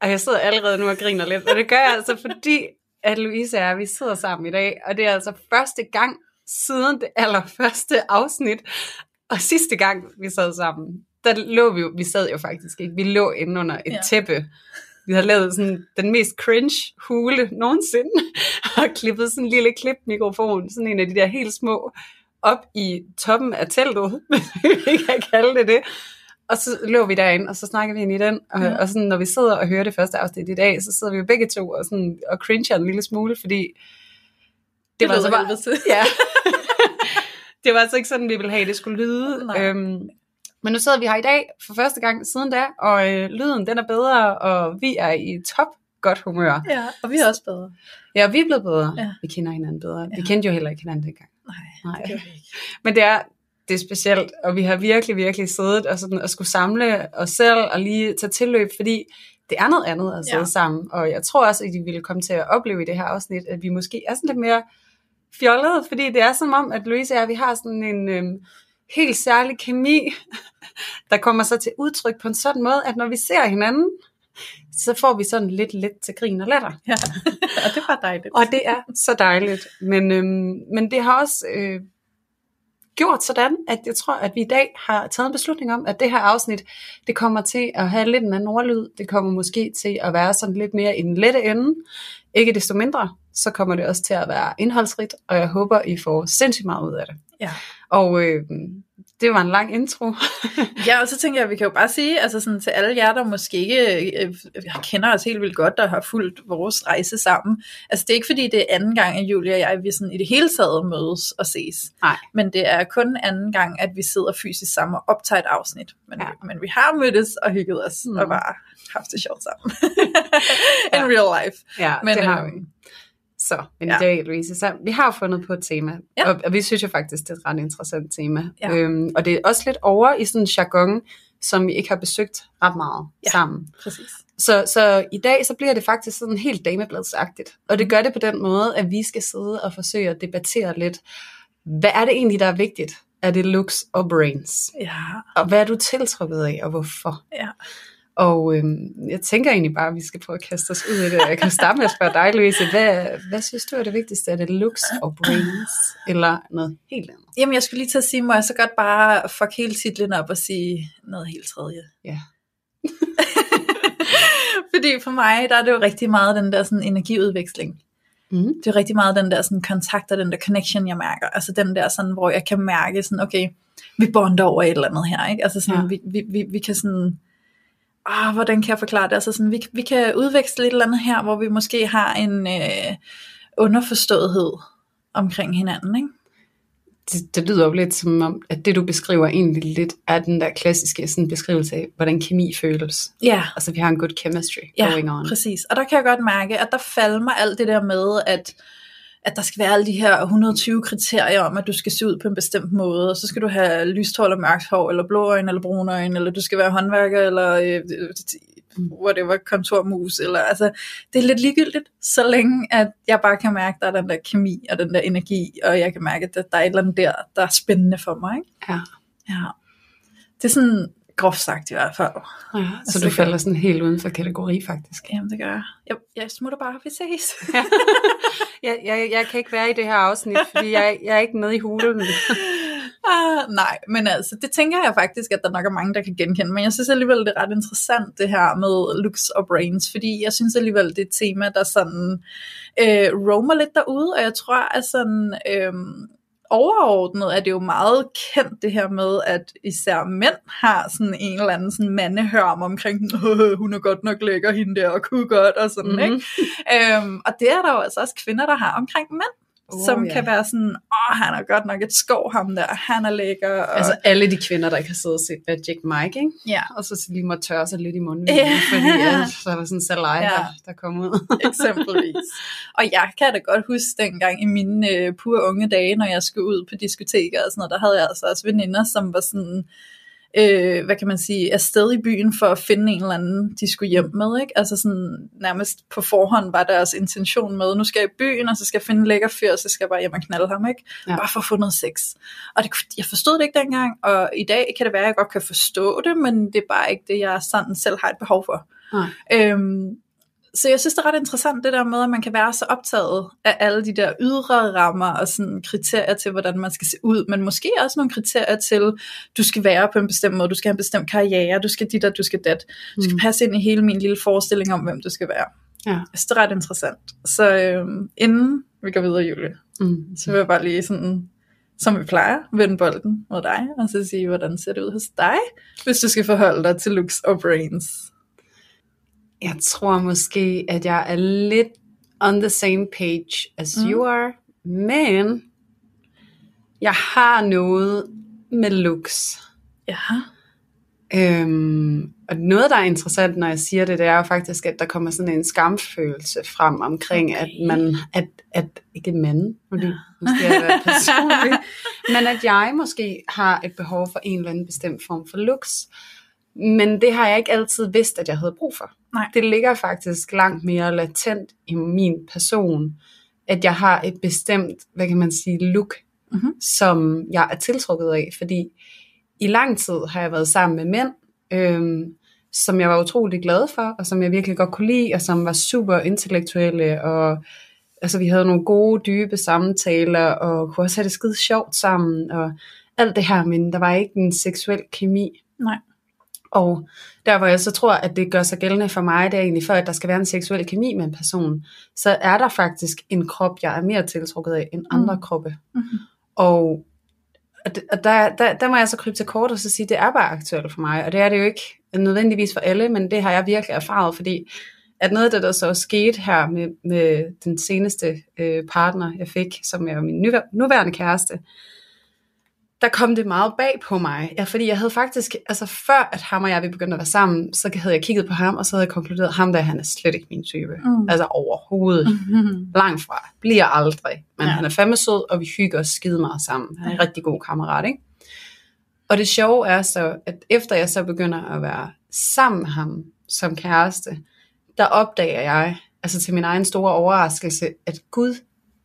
og jeg sidder allerede nu og griner lidt, og det gør jeg altså fordi, at Louise og jeg, vi sidder sammen i dag, og det er altså første gang siden det allerførste afsnit, og sidste gang vi sad sammen, der lå vi jo, vi sad jo faktisk ikke, vi lå inde under et ja. tæppe. Vi havde lavet sådan den mest cringe hule nogensinde, og klippet sådan en lille klipmikrofon, sådan en af de der helt små, op i toppen af teltet, hvis vi kan kalde det det. Og så lå vi derinde, og så snakker vi ind i den, og, ja. og sådan, når vi sidder og hører det første afsnit i dag, så sidder vi jo begge to og, sådan, og cringer en lille smule, fordi det, det var så bare, ja, det var altså ikke sådan, vi ville have, det skulle lyde. Øhm, men nu sidder vi her i dag for første gang siden da, og øh, lyden den er bedre, og vi er i top godt humør. Ja, og vi er også bedre. Ja, vi er blevet bedre. Ja. Vi kender hinanden bedre. Ja. Vi kendte jo heller ikke hinanden dengang. Nej, Nej. det ikke. Men det er, det er specielt, og vi har virkelig, virkelig siddet og, sådan, og skulle samle os selv og lige tage tilløb, fordi det er noget andet at sidde ja. sammen. Og jeg tror også, at I ville komme til at opleve i det her afsnit, at vi måske er sådan lidt mere fjollede, fordi det er som om, at Louise og jeg, vi har sådan en øhm, helt særlig kemi, der kommer så til udtryk på en sådan måde, at når vi ser hinanden, så får vi sådan lidt let til grin og latter. Ja, og det var dejligt. og det er så dejligt. Men, øhm, men det har også øh, gjort sådan, at jeg tror, at vi i dag har taget en beslutning om, at det her afsnit, det kommer til at have lidt en anden ordlyd. Det kommer måske til at være sådan lidt mere i den lette ende. Ikke desto mindre, så kommer det også til at være indholdsrigt, og jeg håber, I får sindssygt meget ud af det. Ja. Og øh, det var en lang intro. ja, og så tænker jeg, at vi kan jo bare sige, altså sådan til alle jer, der måske ikke øh, kender os helt vildt godt, der har fulgt vores rejse sammen. Altså det er ikke fordi, det er anden gang, at Julia og jeg, vi sådan i det hele taget mødes og ses. Nej. Men det er kun anden gang, at vi sidder fysisk sammen og optager et afsnit. Men, ja. vi, men vi har mødtes og hygget os mm. og bare haft det sjovt sammen. In ja. real life. Ja, men, det har øhm, vi. Så, men ja. i dag, Louise, så vi har fundet på et tema, ja. og, og vi synes jo faktisk, det er et ret interessant tema. Ja. Øhm, og det er også lidt over i sådan en jargon, som vi ikke har besøgt ret meget ja, sammen. præcis. Så, så i dag, så bliver det faktisk sådan helt damebladsagtigt. Og det gør det på den måde, at vi skal sidde og forsøge at debattere lidt, hvad er det egentlig, der er vigtigt? Er det looks og brains? Ja. Og hvad er du tiltrukket af, og hvorfor? Ja. Og øhm, jeg tænker egentlig bare, at vi skal prøve at kaste os ud i det. Jeg kan starte med at spørge dig, Louise. Hvad, hvad synes du er det vigtigste? Er det looks og brains? Eller noget helt andet? Jamen, jeg skulle lige til at sige, må jeg så godt bare fuck hele titlen op og sige noget helt tredje? Ja. Fordi for mig, der er det jo rigtig meget den der sådan energiudveksling. Mm. Det er rigtig meget den der sådan kontakt og den der connection, jeg mærker. Altså den der sådan, hvor jeg kan mærke sådan, okay, vi bonder over et eller andet her, ikke? Altså sådan, ja. vi, vi, vi, vi kan sådan ah, hvordan kan jeg forklare det? Altså sådan, vi, vi kan udveksle et eller andet her, hvor vi måske har en øh, underforståethed omkring hinanden, ikke? Det, det lyder jo lidt som om, at det du beskriver egentlig lidt er den der klassiske sådan beskrivelse af, hvordan kemi føles. Ja. Altså vi har en good chemistry ja, going on. præcis. Og der kan jeg godt mærke, at der falder mig alt det der med, at at der skal være alle de her 120 kriterier om, at du skal se ud på en bestemt måde, og så skal du have lyst hår eller mørkt hår, eller blå øjne eller brune øjne, eller du skal være håndværker, eller øh, whatever, kontormus, eller altså, det er lidt ligegyldigt, så længe at jeg bare kan mærke, at der er den der kemi og den der energi, og jeg kan mærke, at der er et eller andet der, der er spændende for mig. Ikke? Ja. ja. Det er sådan, groft sagt i hvert fald. Ja, så altså, du falder sådan helt uden for kategori faktisk. Jamen det gør jeg. Jeg, jeg smutter bare, vi ses. ja. jeg, jeg, jeg kan ikke være i det her afsnit, fordi jeg, jeg er ikke med i hulen. ah, nej, men altså, det tænker jeg faktisk, at der nok er mange, der kan genkende. Men jeg synes alligevel, det er ret interessant, det her med looks og brains, fordi jeg synes alligevel, det er et tema, der sådan øh, roamer lidt derude, og jeg tror, at sådan... Øh, overordnet er det jo meget kendt det her med, at især mænd har sådan en eller anden sådan mandehørm omkring, hun er godt nok lækker hende der, og kunne godt, og sådan, mm-hmm. ikke? øhm, og det er der jo altså også kvinder, der har omkring mænd. Oh, som ja. kan være sådan, åh, han er godt nok et skov, ham der, han er lækker. Og, Altså alle de kvinder, der ikke har siddet og set Magic Mike, ikke? Ja. Og så lige må tørre sig lidt i munden, Ja. fordi ja, så var sådan en salai, ja. der, der kom ud. eksempelvis. Og jeg kan da godt huske dengang i mine øh, pure unge dage, når jeg skulle ud på diskoteker og sådan noget, der havde jeg altså også veninder, som var sådan, øh, hvad kan man sige, afsted i byen for at finde en eller anden, de skulle hjem med, ikke? Altså sådan nærmest på forhånd var deres intention med, nu skal jeg i byen, og så skal jeg finde en lækker fyr, og så skal jeg bare hjem og knalde ham, ikke? Ja. Bare for at få noget sex. Og det, jeg forstod det ikke dengang, og i dag kan det være, at jeg godt kan forstå det, men det er bare ikke det, jeg sådan selv har et behov for. Nej. Øhm, så jeg synes, det er ret interessant det der med, at man kan være så optaget af alle de der ydre rammer og sådan kriterier til, hvordan man skal se ud, men måske også nogle kriterier til, du skal være på en bestemt måde, du skal have en bestemt karriere, du skal dit og du skal dat. Du skal Mm. passe ind i hele min lille forestilling om, hvem du skal være. Ja. Jeg synes, det er ret interessant. Så øhm, inden vi går videre, Julie, Mm. så vil jeg bare lige sådan, som vi plejer, vende bolden mod dig, og så sige, hvordan ser det ud hos dig, hvis du skal forholde dig til looks og brains. Jeg tror måske, at jeg er lidt on the same page as Mm. you are, men jeg har noget med looks. Ja. Øhm, og noget, der er interessant, når jeg siger det, det er jo faktisk, at der kommer sådan en skamfølelse frem omkring, Okay. at man, at, at ikke mand, fordi Ja. ja. nu skal jeg være personlig, men at jeg måske har et behov for en eller anden bestemt form for looks. Men det har jeg ikke altid vidst, at jeg havde brug for. Nej. Det ligger faktisk langt mere latent i min person, at jeg har et bestemt, hvad kan man sige, look, Mhm. som jeg er tiltrukket af, fordi i lang tid har jeg været sammen med mænd, øhm, som jeg var utrolig glad for, og som jeg virkelig godt kunne lide, og som var super intellektuelle, og altså, vi havde nogle gode, dybe samtaler, og kunne også have det skide sjovt sammen, og alt det her, men der var ikke en seksuel kemi. Nej. Og der hvor jeg så tror, at det gør sig gældende for mig, det er egentlig for, at der skal være en seksuel kemi med en person, så er der faktisk en krop, jeg er mere tiltrukket af end andre Mm. kroppe. Mhm. Og, og, der, der, der må jeg så krybe til kort og så sige, at det er bare aktuelt for mig, og det er det jo ikke nødvendigvis for alle, men det har jeg virkelig erfaret, fordi at noget af det, der så skete her med, med den seneste øh, partner, jeg fik, som er min nuvær- nuværende kæreste, der kom det meget bag på mig. Ja, fordi jeg havde faktisk, altså før at ham og jeg vi begyndte at være sammen, så havde jeg kigget på ham, og så havde jeg konkluderet, ham der, han er slet ikke min type. Mm. Altså overhovedet. Mhm. Langt fra. Bliver aldrig. Men ja. han er fandme sød, og vi hygger os skide meget sammen. Han er en rigtig god kammerat, ikke? Og det sjove er så, at efter jeg så begynder at være sammen med ham som kæreste, der opdager jeg, altså til min egen store overraskelse, at Gud,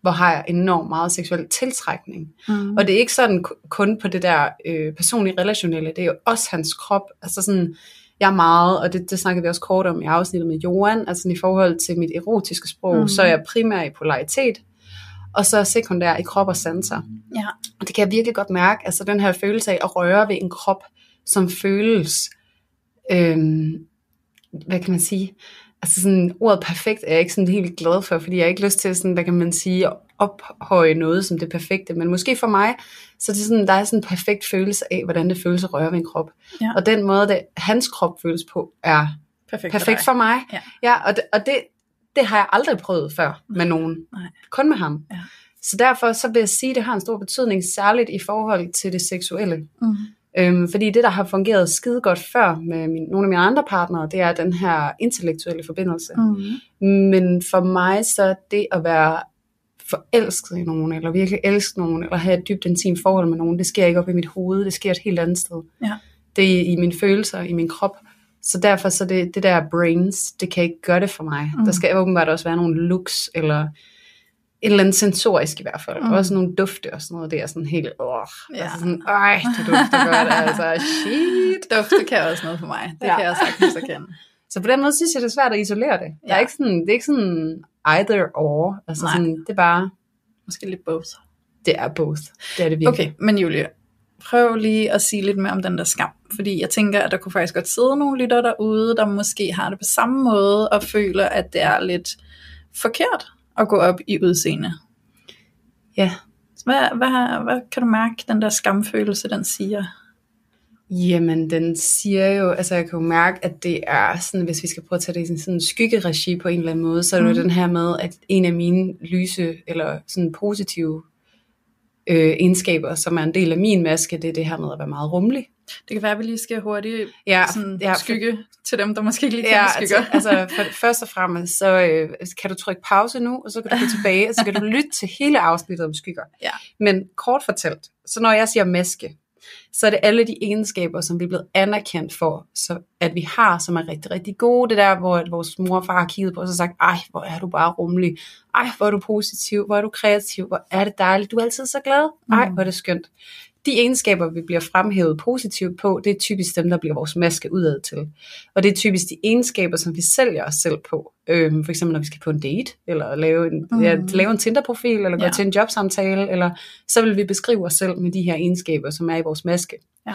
hvor har jeg enormt meget seksuel tiltrækning. Mm. Og det er ikke sådan ku- kun på det der øh, personlige relationelle, det er jo også hans krop. Altså sådan, jeg er meget, og det, det snakkede vi også kort om i afsnittet med Johan, altså i forhold til mit erotiske sprog, mm. så er jeg primær i polaritet, og så sekundær i krop og sanser. Ja. Og det kan jeg virkelig godt mærke, altså den her følelse af at røre ved en krop, som føles, øhm, hvad kan man sige, altså sådan ordet perfekt er jeg ikke sådan helt glad for, fordi jeg har ikke lyst til sådan, hvad kan man sige, at ophøje noget som det perfekte, men måske for mig, så det er sådan, der er sådan en perfekt følelse af, hvordan det føles at røre ved en krop. Ja. Og den måde, det, hans krop føles på, er Perfekt, perfekt dig. for mig. Ja. ja og det, og det, det har jeg aldrig prøvet før med nogen. Nej. Kun med ham. Ja. Så derfor så vil jeg sige, at det har en stor betydning, særligt i forhold til det seksuelle. Mm. Øhm, fordi det, der har fungeret skide godt før med min, nogle af mine andre partnere, det er den her intellektuelle forbindelse. Mm. Men for mig så det at være forelsket i nogen, eller virkelig elske nogen, eller have et dybt intimt forhold med nogen, det sker ikke op i mit hoved, det sker et helt andet sted. Ja. Det er i mine følelser, i min krop. Så derfor så det, det der brains, det kan ikke gøre det for mig. Mm. Der skal åbenbart også være nogle looks, eller et eller andet sensorisk i hvert fald. Mm. Også nogle dufte og sådan noget. Det er sådan helt, åh, Ja. ja. altså sådan, ej, det dufter godt, altså, shit. Dufte kan også noget for mig. Det Ja. kan jeg sagtens erkende. Så på den måde synes jeg, det er svært at isolere det. Der Ja. er ikke sådan, det er ikke sådan either or. Altså Nej. sådan, det er bare, Måske lidt both. det er both. Det er det virkelig. Okay, men Julie, prøv lige at sige lidt mere om den der skam. Fordi jeg tænker, at der kunne faktisk godt sidde nogle lytter derude, der måske har det på samme måde, og føler, at det er lidt forkert at gå op i udseende. Ja. Hvad, hvad, hvad kan du mærke, den der skamfølelse, den siger? Jamen, den siger jo, altså jeg kan jo mærke, at det er sådan, hvis vi skal prøve at tage det i sådan, sådan en skyggeregi på en eller anden måde, så er det jo den her med, at en af mine lyse, eller sådan positive øh, egenskaber, som er en del af min maske, det er det her med at være meget rummelig. Det kan være, at vi lige skal hurtigt Ja, sådan ja, for- skygge til dem, der måske ikke lige Ja, kender skygger. altså, altså for, først og fremmest, så øh, kan du trykke pause nu, og så kan du gå tilbage, og så kan du lytte til hele afsnittet om skygger. Ja. Men kort fortalt, så når jeg siger maske, så er det alle de egenskaber, som vi er blevet anerkendt for, så at vi har, som er rigtig, rigtig gode. Det der, hvor at vores mor og far har kigget på os og sagt, ej, hvor er du bare rummelig. Ej, hvor er du positiv. Hvor er du kreativ. Hvor er det dejligt. Du er altid så glad. Ej, Mm. hvor er det skønt. De egenskaber, vi bliver fremhævet positivt på, det er typisk dem, der bliver vores maske udad til. Og det er typisk de egenskaber, som vi sælger os selv på. Øhm, for eksempel, når vi skal på en date, eller lave en, Mm. ja, lave en Tinder-profil, eller gå Ja. til en jobsamtale, eller så vil vi beskrive os selv med de her egenskaber, som er i vores maske. Ja.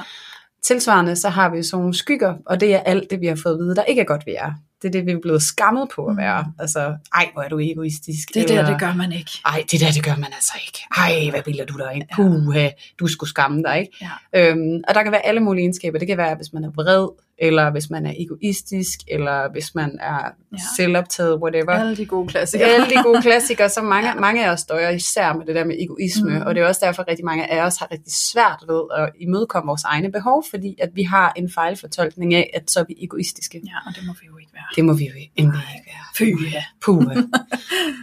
Tilsvarende så har vi sådan nogle skygger, og det er alt det, vi har fået at vide, der ikke er godt, vi er. Det er det, vi er blevet skammet på at Mm. være. Altså, ej, hvor er du egoistisk. Det der, eller, det gør man ikke. ej, det der, det gør man altså ikke. Ej, hvad bilder du dig ind? Puha, du skulle skamme dig, ikke? Ja. Øhm, og der kan være alle mulige egenskaber. Det kan være, hvis man er vred, eller hvis man er egoistisk, eller hvis man er Ja. ja. selvoptaget, whatever. Alle de gode klassikere. Alle de gode klassikere, så mange, mange af os døjer især med det der med egoisme, Mm. og det er også derfor, at rigtig mange af os har rigtig svært ved at imødekomme vores egne behov, fordi at vi har en fejlfortolkning af, at så er vi egoistiske. Ja, og det må vi jo ikke være. Det må vi jo endelig ikke være. Fy, ja. Puha.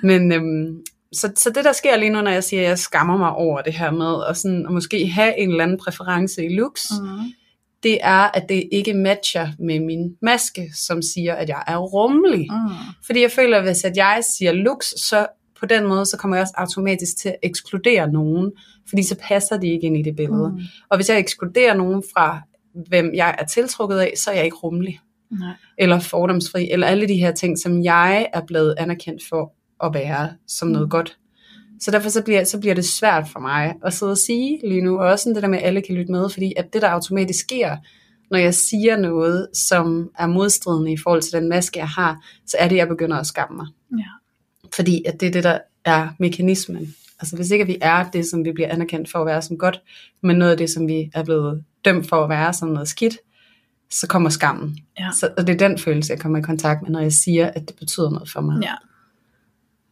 Men øhm, så, så det der sker lige nu, når jeg siger, at jeg skammer mig over det her med at, sådan, at måske have en eller anden præference i looks, mm. Det er, at det ikke matcher med min maske, som siger, at jeg er rummelig. Mm. Fordi jeg føler, at hvis at jeg siger looks, så på den måde, så kommer jeg også automatisk til at ekskludere nogen, fordi så passer de ikke ind i det billede. Mm. Og hvis jeg ekskluderer nogen fra, hvem jeg er tiltrukket af, så er jeg ikke rummelig Nej. eller fordomsfri, eller alle de her ting, som jeg er blevet anerkendt for at være som noget Mm. godt. Så derfor så bliver, så bliver det svært for mig at sidde og sige lige nu, og også sådan det der med, at alle kan lytte med, fordi at det, der automatisk sker, når jeg siger noget, som er modstridende i forhold til den maske, jeg har, så er det, jeg begynder at skamme mig. Ja. Fordi at det er det, der er mekanismen. Altså hvis ikke vi er det, som vi bliver anerkendt for at være som godt, men noget af det, som vi er blevet dømt for at være som noget skidt, så kommer skammen. Ja. Så, og det er den følelse, jeg kommer i kontakt med, når jeg siger, at det betyder noget for mig. ja.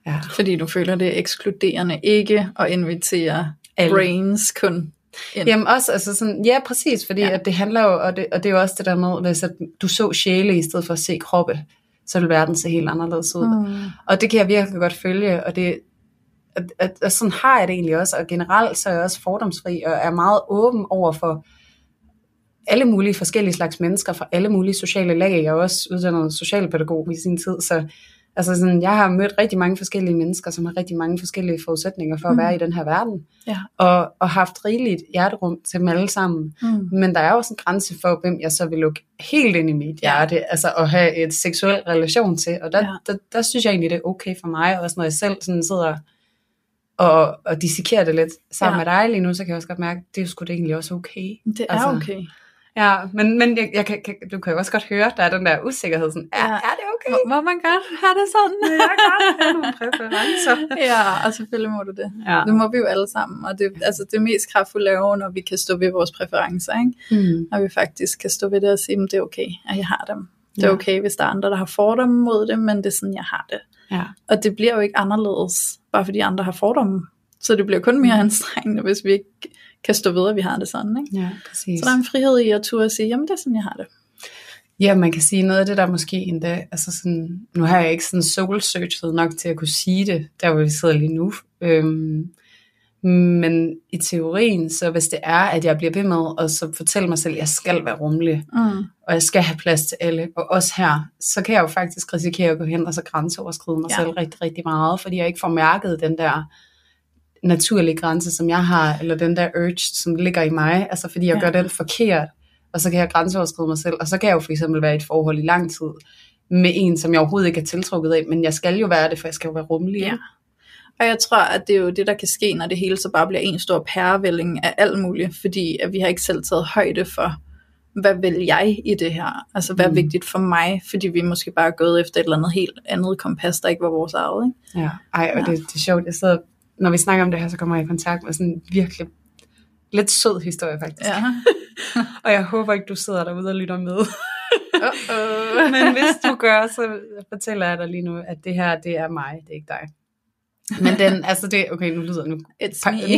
Ja. Fordi du føler, det er ekskluderende ikke at invitere Alle. brains kun ind. Jamen også, altså sådan, ja præcis, fordi Ja. At det handler jo, og det, og det er jo også det der med, hvis at du så sjæle i stedet for at se kroppe, så vil verden se helt anderledes ud. Mm. Og det kan jeg virkelig godt følge, og det, at, at, at sådan har jeg det egentlig også, og generelt så er jeg også fordomsfri, og er meget åben over for alle mulige forskellige slags mennesker fra alle mulige sociale lag. Jeg er også uddannet socialpædagog i sin tid, så altså sådan, jeg har mødt rigtig mange forskellige mennesker, som har rigtig mange forskellige forudsætninger for at Mm. være i den her verden, Ja. og, og haft rigeligt hjerterum til dem alle sammen. Mm. Men der er også en grænse for, hvem jeg så vil lukke helt ind i mit Ja. hjerte, altså at have et seksuel relation til. Og der, Ja. ja. der, der synes jeg egentlig, det er okay for mig, også når jeg selv sådan sidder og, og dissekerer det lidt sammen Ja. ja. med dig lige nu, så kan jeg også godt mærke, at det er sgu da egentlig også okay. Det er Altså, okay. Ja, men, men jeg, jeg kan, kan, du kan jo også godt høre, der er den der usikkerhed, sådan, er, Ja. er det okay? Må, må man godt have det sådan? Jeg kan godt have nogle præferencer. ja, og selvfølgelig må du det. Ja. Det må vi jo alle sammen, og det, altså det mest kraftfulde er jo, når vi kan stå ved vores præferencer, ikke? Mm. Når vi faktisk kan stå ved det og sige, at det er okay, at jeg har dem. Det er Ja. okay, hvis der er andre, der har fordomme mod det, men det er sådan, jeg har det. Ja. Og det bliver jo ikke anderledes, bare fordi andre har fordomme. Så det bliver kun mere anstrengende, hvis vi ikke kan stå ved, at vi har det sådan. Ikke? ja, præcis. Så der er en frihed i at turde sige, jamen det er sådan, jeg har det. Ja, man kan sige noget af det, der måske endda, altså sådan, nu har jeg ikke sådan soul searchet nok til at kunne sige det, der hvor vi sidder lige nu. Øhm, men i teorien, så hvis det er, at jeg bliver ved med at så fortælle mig selv, at jeg skal være rummelig, Mm. og jeg skal have plads til alle, og også her, så kan jeg jo faktisk risikere at gå hen og så grænseoverskride mig ja. selv rigtig, rigtig meget, fordi jeg ikke får mærket den der naturlige grænse, som jeg har, eller den der urge, som ligger i mig, altså fordi jeg Ja. gør den forkert, og så kan jeg grænseoverskride mig selv, og så kan jeg jo for eksempel være i et forhold i lang tid, med en, som jeg overhovedet ikke er tiltrukket af, men jeg skal jo være det, for jeg skal jo være rummelig. Ja. Og jeg tror, at det er jo det, der kan ske, når det hele så bare bliver en stor pærevælling af alt muligt, fordi at vi har ikke selv taget højde for, hvad vil jeg i det her? Altså, hvad er Mm. vigtigt for mig? Fordi vi måske bare er gået efter et eller andet helt andet kompas, der ikke var vores eget. Ikke? Ja, ej, og Ja. det, det er sjovt, jeg sidder, når vi snakker om det her, så kommer jeg i kontakt med sådan virkelig lidt sød historie faktisk. Ja. Og jeg håber ikke, du sidder derude og lytter med. Uh-oh. Men hvis du gør, så fortæller jeg dig lige nu, at det her, det er mig, det er ikke dig. Men den, altså det, okay, nu lyder nu,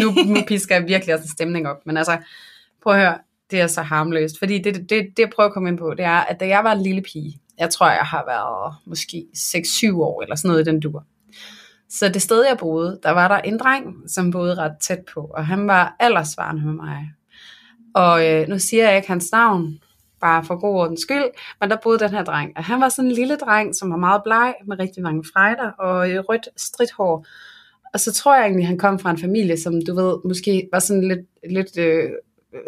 nu, nu pisker jeg virkelig også en stemning op, men altså, prøv at høre, det er så harmløst, fordi det, det, det jeg prøver at komme ind på, det er, at da jeg var en lille pige, jeg tror, jeg har været måske 6-7 år, eller sådan noget i den dur, så det sted, jeg boede, der var der en dreng, som boede ret tæt på, og han var aldersvarende med mig. Og øh, nu siger jeg ikke hans navn, bare for god ordens skyld, men der boede den her dreng, og han var sådan en lille dreng, som var meget bleg, med rigtig mange frejder, og øh, rødt stridthår. Og så tror jeg egentlig, han kom fra en familie, som du ved, måske var sådan lidt, lidt øh,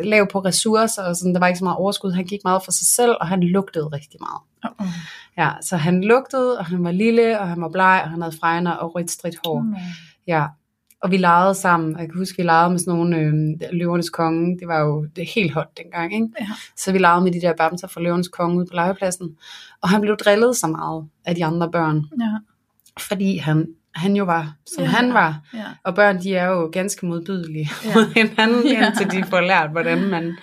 lav på ressourcer, og sådan, der var ikke så meget overskud. Han gik meget for sig selv, og han lugtede rigtig meget. Uh-oh. Ja, så han lugtede, og han var lille, og han var bleg, og han havde fregner og rødt stridt hår. Mm. Ja, og vi legede sammen. Jeg kan huske, vi legede med sådan nogle øh, løvernes konge. Det var jo det helt hot dengang, ikke? Ja. Så vi legede med de der bamser fra løvernes konge ude på legepladsen. Og han blev drillet så meget af de andre børn, Ja. fordi han, han jo var, som Ja. han var. Ja. Og børn, de er jo ganske modbydelige Ja. mod hinanden, Ja. indtil de får lært, hvordan man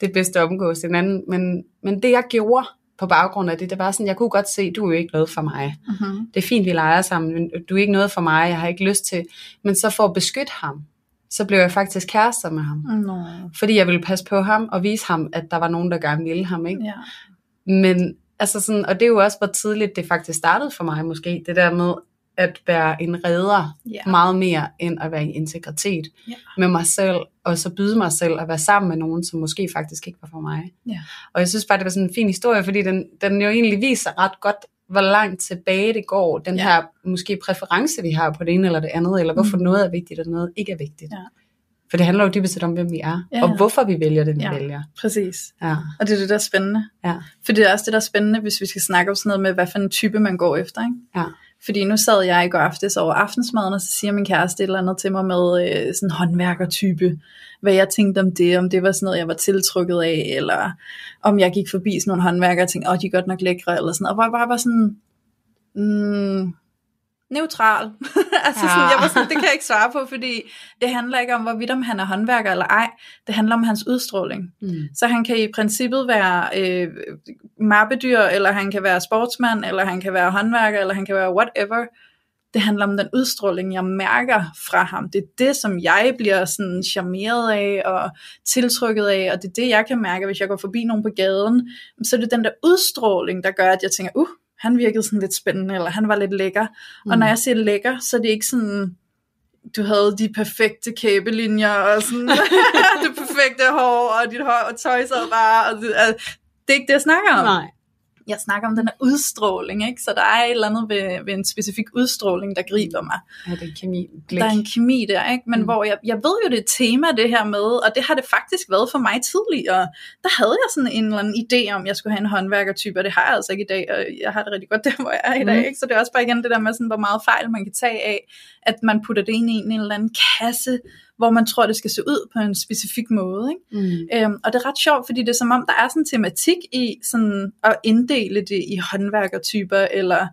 det bedst at omgås hinanden. Men, men det, jeg gjorde på baggrund af det, det var sådan, jeg kunne godt se, du er jo ikke noget for mig Mm-hmm. det er fint, vi leger sammen, men du er ikke noget for mig, jeg har ikke lyst til. Men så for at beskytte ham, så blev jeg faktisk kærester med ham. Nå. Fordi jeg ville passe på ham og vise ham, at der var nogen, der gerne ville ham. Ikke? Ja. Men altså sådan, og det er jo også, hvor tidligt det faktisk startede for mig måske, det der med at være en redder Ja. meget mere end at være i integritet Ja. med mig selv, og så byde mig selv at være sammen med nogen, som måske faktisk ikke var for mig. Ja. Og jeg synes bare, det var sådan en fin historie, fordi den, den jo egentlig viser ret godt, hvor langt tilbage det går, den Ja. her måske præference, vi har på det ene eller det andet, eller hvorfor Mm. noget er vigtigt, og noget ikke er vigtigt. Ja. For det handler jo dybest set om, hvem vi er, Ja, og ja. hvorfor vi vælger det, vi Ja. vælger. Præcis. Ja. Og det er det, der er spændende. Ja. For det er også det, der er spændende, hvis vi skal snakke om sådan noget med, hvad for en type man går efter. Ikke? Ja. Fordi nu sad jeg i går aftes over aftensmaden, og så siger min kæreste et eller andet til mig med øh, sådan håndværkertype. Hvad jeg tænkte om det, om det var sådan noget, jeg var tiltrukket af, eller om jeg gik forbi sådan nogle håndværkere og tænkte, åh, de er godt nok lækre, eller sådan Og bare, jeg bare var sådan, mm, neutral. altså Ja. sådan, jeg var sådan, det kan jeg ikke svare på, fordi det handler ikke om, hvorvidt om han er håndværker eller ej. Det handler om hans udstråling. Mm. Så han kan i princippet være øh, mappedyr, eller han kan være sportsmand, eller han kan være håndværker, eller han kan være whatever. Det handler om den udstråling, jeg mærker fra ham. Det er det, som jeg bliver sådan charmeret af og tiltrykket af, og det er det, jeg kan mærke, hvis jeg går forbi nogen på gaden. Så er det den der udstråling, der gør, at jeg tænker, uh, han virkede sådan lidt spændende, eller han var lidt lækker. Mm. Og når jeg siger lækker, så er det ikke sådan, du havde de perfekte kæbelinjer, og sådan, det perfekte hår, og dit hår og tøj sad bare, og det, altså, det er ikke det, jeg snakker om. Nej. Jeg snakker om den her udstråling, ikke? så der er et eller andet ved, ved en specifik udstråling, der griber mig. Ja, det er kemi. Blik. Der er en kemi der, ikke? men Mm. mm. hvor jeg, jeg ved jo, det er et tema, det her med, og det har det faktisk været for mig tidligere. Der havde jeg sådan en eller anden idé om, jeg skulle have en håndværkertype, og det har jeg altså ikke i dag, og jeg har det rigtig godt der, hvor jeg er i dag. Mm. Ikke? Så det er også bare igen det der med, sådan, hvor meget fejl man kan tage af, at man putter det ind i en eller anden kasse, hvor man tror, det skal se ud på en specifik måde. Ikke? Mm. Øhm, og det er ret sjovt, fordi det er som om, der er sådan en tematik i sådan at inddele det i håndværkertyper, eller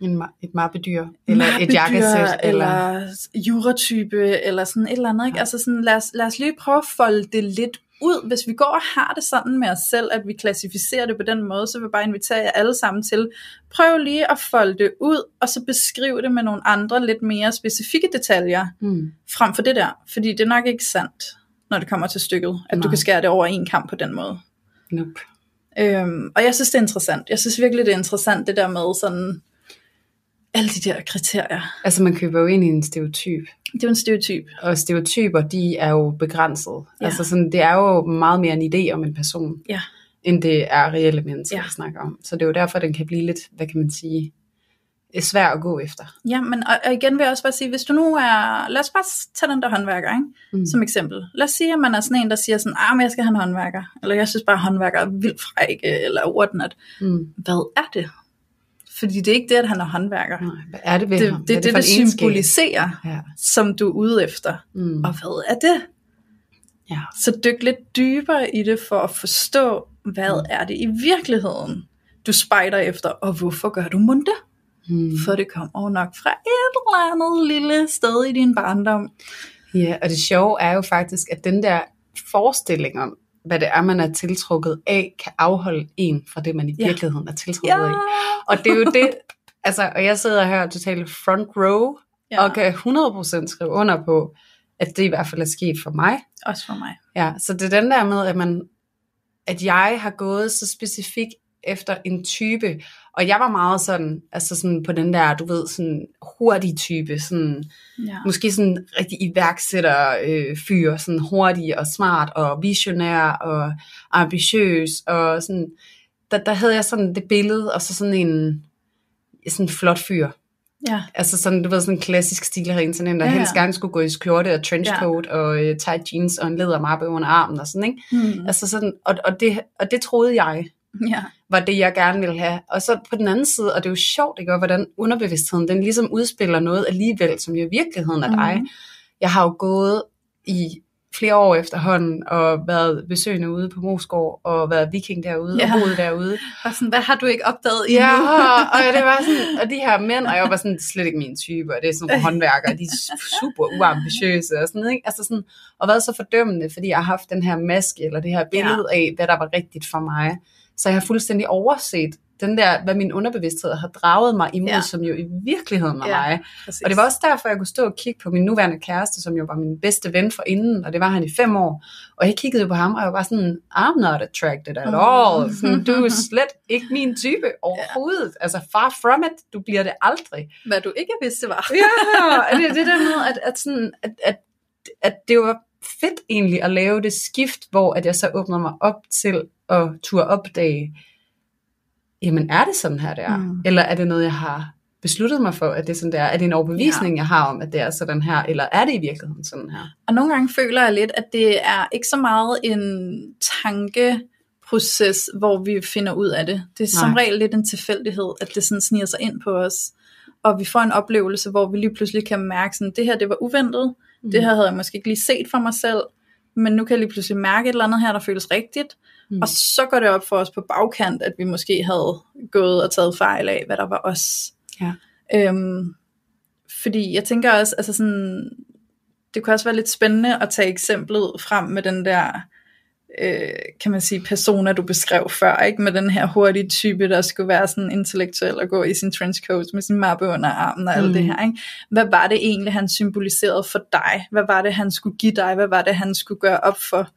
En, ma- et mappedyr, eller et mappedyr, jakkesæt, eller... eller juratype, eller sådan et eller andet. Ikke? Ja. Altså sådan, lad, os, lad os lige prøve at folde det lidt ud. Hvis vi går og har det sådan med os selv, at vi klassificerer det på den måde, så vil jeg bare invitere jer alle sammen til, prøv lige at folde det ud, og så beskriv det med nogle andre lidt mere specifikke detaljer, Mm. frem for det der. Fordi det er nok ikke sandt, når det kommer til stykket, at Nej. du kan skære det over en kamp på den måde. Nope. Øhm, og jeg synes, det er interessant. Jeg synes virkelig, det er interessant, det der med sådan, alle de der kriterier. Altså man køber jo ind i en stereotyp, Det er jo en stereotyp. og stereotyper, de er jo begrænset. Ja. Altså sådan, det er jo meget mere en idé om en person, Ja. end det er reelle mennesker, Ja. vi snakker om. Så det er jo derfor, den kan blive lidt, hvad kan man sige, er svær at gå efter. Ja, men og, og igen vil jeg også bare sige, hvis du nu er, lad os bare tage den der håndværker, ikke? Mm. som eksempel. Lad os sige, at man er sådan en, der siger sådan, ah, men jeg skal have en håndværker, eller jeg synes bare, at håndværker er vildt frække, eller whatnot. Mm. Hvad er det? Fordi det er ikke det, at han er håndværker. Nej, hvad er det ved Det, ham? det er det, for det, det egenskab? symboliserer, Ja. som du er ude efter. Mm. Og hvad er det? ja. Så dyk lidt dybere i det, for at forstå, hvad Mm. er det i virkeligheden, du spejder efter, og hvorfor gør du munde? Mm. For det kommer nok fra et eller andet lille sted i din barndom. Ja, og det sjove er jo faktisk, at den der forestilling om, hvad det er, man er tiltrukket af, kan afholde en fra det, man i Ja. virkeligheden er tiltrukket af. Og det er jo det, altså, og jeg sidder her totalt front row, ja. og kan 100% skrive under på, at det i hvert fald er sket for mig. Også for mig. Ja, så det er den der med, at man, at jeg har gået så specifikt efter en type, og jeg var meget sådan, altså sådan på den der, du ved, sådan hurtig type, sådan, Ja. måske sådan rigtig iværksætter øh, fyr, sådan hurtig og smart og visionær og ambitiøs, og sådan, der, der havde jeg sådan det billede, og så sådan en, sådan flot fyr. ja. Altså sådan, du ved, sådan en klassisk stilren, sådan en, der ja, ja. helst gerne skulle gå i skjorte og trenchcoat ja. og øh, tight jeans og en lædermappe under armen og sådan, ikke? Mm. Altså sådan, og, og, det, og det troede jeg ja. var det, jeg gerne ville have. Og så på den anden side, og det er jo sjovt, ikke? Og hvordan underbevidstheden, den ligesom udspiller noget alligevel, som jo i virkeligheden er dig. Mhm. Jeg har jo gået i flere år efterhånden, og været besøgende ude på Mosgård, og været viking derude, ja. og boet derude. Og sådan, hvad har du ikke opdaget endnu? Ja, og det var sådan, og de her mænd, og jeg var sådan, slet ikke min type, og det er sådan nogle håndværkere, de er super uambitiøse og sådan noget, ikke? Altså sådan, og været så fordømmende, fordi jeg har haft den her maske, eller det her billede ja. af, hvad der var rigtigt for mig. Så jeg har fuldstændig overset den der, hvad min underbevidsthed har draget mig imod, Ja. ja. som jo i virkeligheden var Ja, ja. mig. Præcis. Og det var også derfor, jeg kunne stå og kigge på min nuværende kæreste, som jo var min bedste ven for inden, og det var han i fem år. Og jeg kiggede på ham, og jeg var sådan, I'm not attracted at all. Sådan, du er slet ikke min type overhovedet. Altså far from it, du bliver det aldrig. Hvad du ikke vidste var. Ja, og det er det der med, at, at, sådan, at, at, at det var fedt egentlig at lave det skift, hvor at jeg så åbner mig op til at turde opdage, jamen er det sådan her, det er? Mm. Eller er det noget, jeg har besluttet mig for, at det er sådan, der? Er det en overbevisning, ja. jeg har om, at det er sådan her? Eller er det i virkeligheden sådan her? Og nogle gange føler jeg lidt, at det er ikke så meget en tankeproces, hvor vi finder ud af det. Det er som Nej. regel lidt en tilfældighed, at det sådan sniger sig ind på os. Og vi får en oplevelse, hvor vi lige pludselig kan mærke, sådan, det her det var uventet. Mm. Det her havde jeg måske ikke lige set for mig selv. Men nu kan jeg lige pludselig mærke et eller andet her, der føles rigtigt. Mm. Mm. Og så går det op for os på bagkant, at vi måske havde gået og taget fejl af, hvad der var os. Ja. Øhm, fordi jeg tænker også, altså sådan, det kunne også være lidt spændende at tage eksemplet frem med den der, øh, kan man sige, persona, du beskrev før, ikke? med den her hurtige type, der skulle være sådan intellektuel og gå i sin trenchcoat med sin mappe under armen og alt Mm. det her. Ikke? Hvad var det egentlig, han symboliserede for dig? Hvad var det, han skulle give dig? Hvad var det, han skulle gøre op for?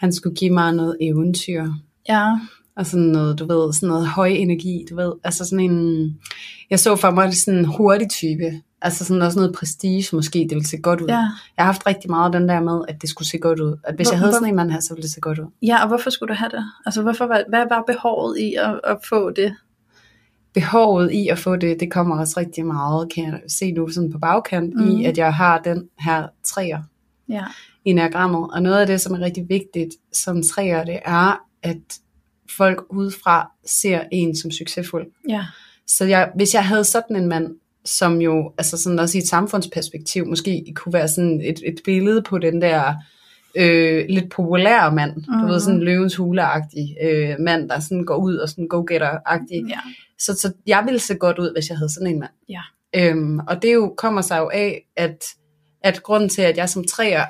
Han skulle give mig noget eventyr. Ja, og sådan noget, du ved, sådan noget høj energi, du ved, altså sådan en, jeg så for mig sådan en hurtig type, altså sådan også noget prestige måske, det ville se godt ud. ja. Jeg har haft rigtig meget den der med, at det skulle se godt ud, at hvis Hvor- jeg havde hvor- sådan en mand her, så ville det se godt ud. ja, og hvorfor skulle du have det? Altså, hvorfor var, hvad var behovet i at, at få det? Behovet i at få det, det kommer også rigtig meget, kan jeg se nu sådan på bagkant, mm. I at jeg har den her træer Ja, enagrammet, og noget af det, som er rigtig vigtigt som træer, det er, at folk udefra ser en som succesfuld. ja, Så jeg, hvis jeg havde sådan en mand, som jo, altså sådan også i et samfundsperspektiv, måske kunne være sådan et, et billede på den der øh, lidt populære mand, mm. du Mhm. ved, sådan en løvens hule-agtig øh, mand, der sådan går ud og sådan go-getter-agtig. ja, Så, så jeg ville se godt ud, hvis jeg havde sådan en mand. Ja. Øhm, og det jo kommer sig jo af, at, at grunden til, at jeg som træer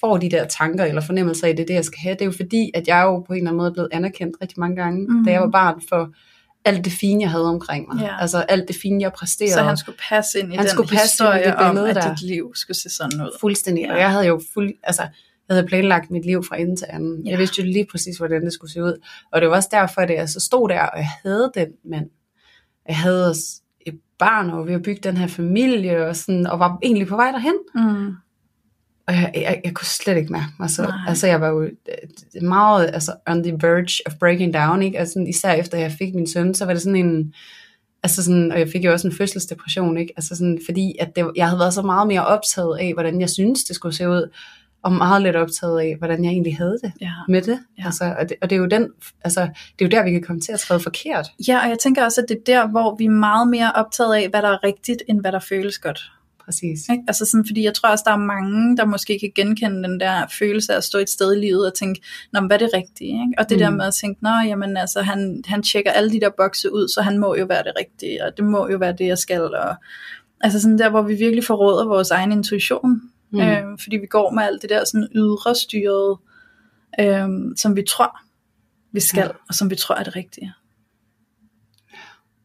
får de der tanker eller fornemmelser af, det det, jeg skal have, det er jo fordi, at jeg jo på en eller anden måde er blevet anerkendt rigtig mange gange, Mhm. mm. da jeg var barn for alt det fine, jeg havde omkring mig. Ja. Altså alt det fine, jeg præsterede. så han skulle passe ind i Han den skulle passe ind i historie det om, at der. dit liv skulle se sådan ud. Fuldstændig. Ja. Og jeg havde jo fuld, altså, jeg havde planlagt mit liv fra ende til anden. Ja. Jeg vidste jo lige præcis, hvordan det skulle se ud. Og det var også derfor, at jeg så stod der, og jeg havde den mand. Jeg havde også et barn, og vi havde bygget den her familie, og, sådan, og var egentlig på vej derhen. Mm. Og jeg, jeg, jeg kunne slet ikke mærke mig så. Nej. Altså, jeg var jo øh, meget altså, on the verge of breaking down, ikke? Altså, sådan, især efter jeg fik min søn, så var det sådan en... Altså sådan, og jeg fik jo også en fødselsdepression, ikke? Altså sådan, fordi at det, jeg havde været så meget mere optaget af, hvordan jeg synes det skulle se ud, og meget lidt optaget af, hvordan jeg egentlig havde det Ja. med det. Ja. Altså, og, det og det er jo den, altså, det er jo der, vi kan komme til at træde forkert. ja, og jeg tænker også, at det er der, hvor vi er meget mere optaget af, hvad der er rigtigt, end hvad der føles godt. Præcis. Ikke? Altså sådan, fordi jeg tror også, der er mange, der måske kan genkende den der følelse af at stå et sted i livet og tænke, Nå, men hvad er det rigtige? Ikke? Og det mm. der med at tænke, Nå, jamen, altså, han, han tjekker alle de der bokse ud, så han må jo være det rigtige, og det må jo være det, jeg skal. Og, altså sådan der, hvor vi virkelig forråder vores egen intuition. Mm. Øh, fordi vi går med alt det der sådan ydre styret, øh, som vi tror, vi skal, ja. og som vi tror er det rigtige.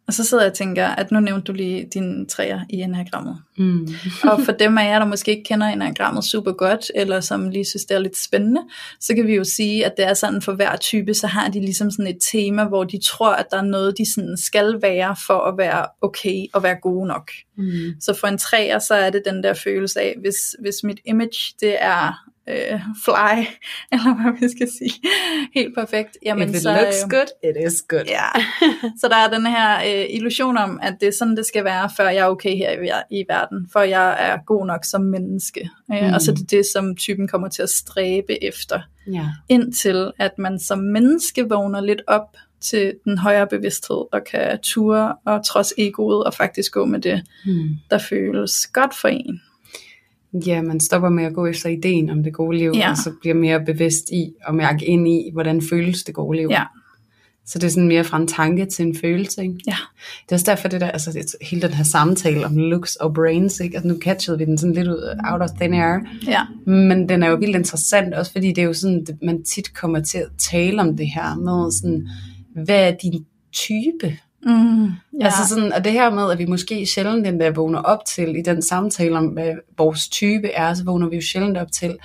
Og så sidder jeg og tænker, at nu nævnte du lige dine træer i enagrammet. Mm. og for dem af jer, der måske ikke kender enagrammet super godt, eller som lige synes, det er lidt spændende, så kan vi jo sige, at det er sådan for hver type, så har de ligesom sådan et tema, hvor de tror, at der er noget, de sådan skal være for at være okay og være gode nok. Mm. Så for en træer, så er det den der følelse af, hvis, hvis mit image, det er øh, fly, eller hvad vi skal sige, helt perfekt. Jamen, If it så, looks øh, good, it is good. Ja, så der er den her øh, illusion om, at det er sådan, det skal være, før jeg er okay her i, i verden, for jeg er god nok som menneske. Øh, mm. Og så er det det, som typen kommer til at stræbe efter. Ja. Indtil at man som menneske vågner lidt op til den højere bevidsthed, og kan ture og trods egoet, og faktisk gå med det, mm. der føles godt for en. Ja, man stopper med at gå efter ideen om det gode liv, ja. og så bliver mere bevidst i at mærke ind i, hvordan føles det gode liv. Ja. Så det er sådan mere fra en tanke til en følelse. Ikke? Ja. Det er også derfor, det der, altså hele den her samtale om looks og brains, ikke? Altså, nu catchede vi den sådan lidt ud out of thin air. Ja. Men den er jo vildt interessant, også fordi det er jo sådan, man tit kommer til at tale om det her med sådan, hvad er din type? Mm, ja. Altså sådan, og det her med, at vi måske sjældent den der vågner op til, i den samtale om, hvad vores type er, så vågner vi jo sjældent op til,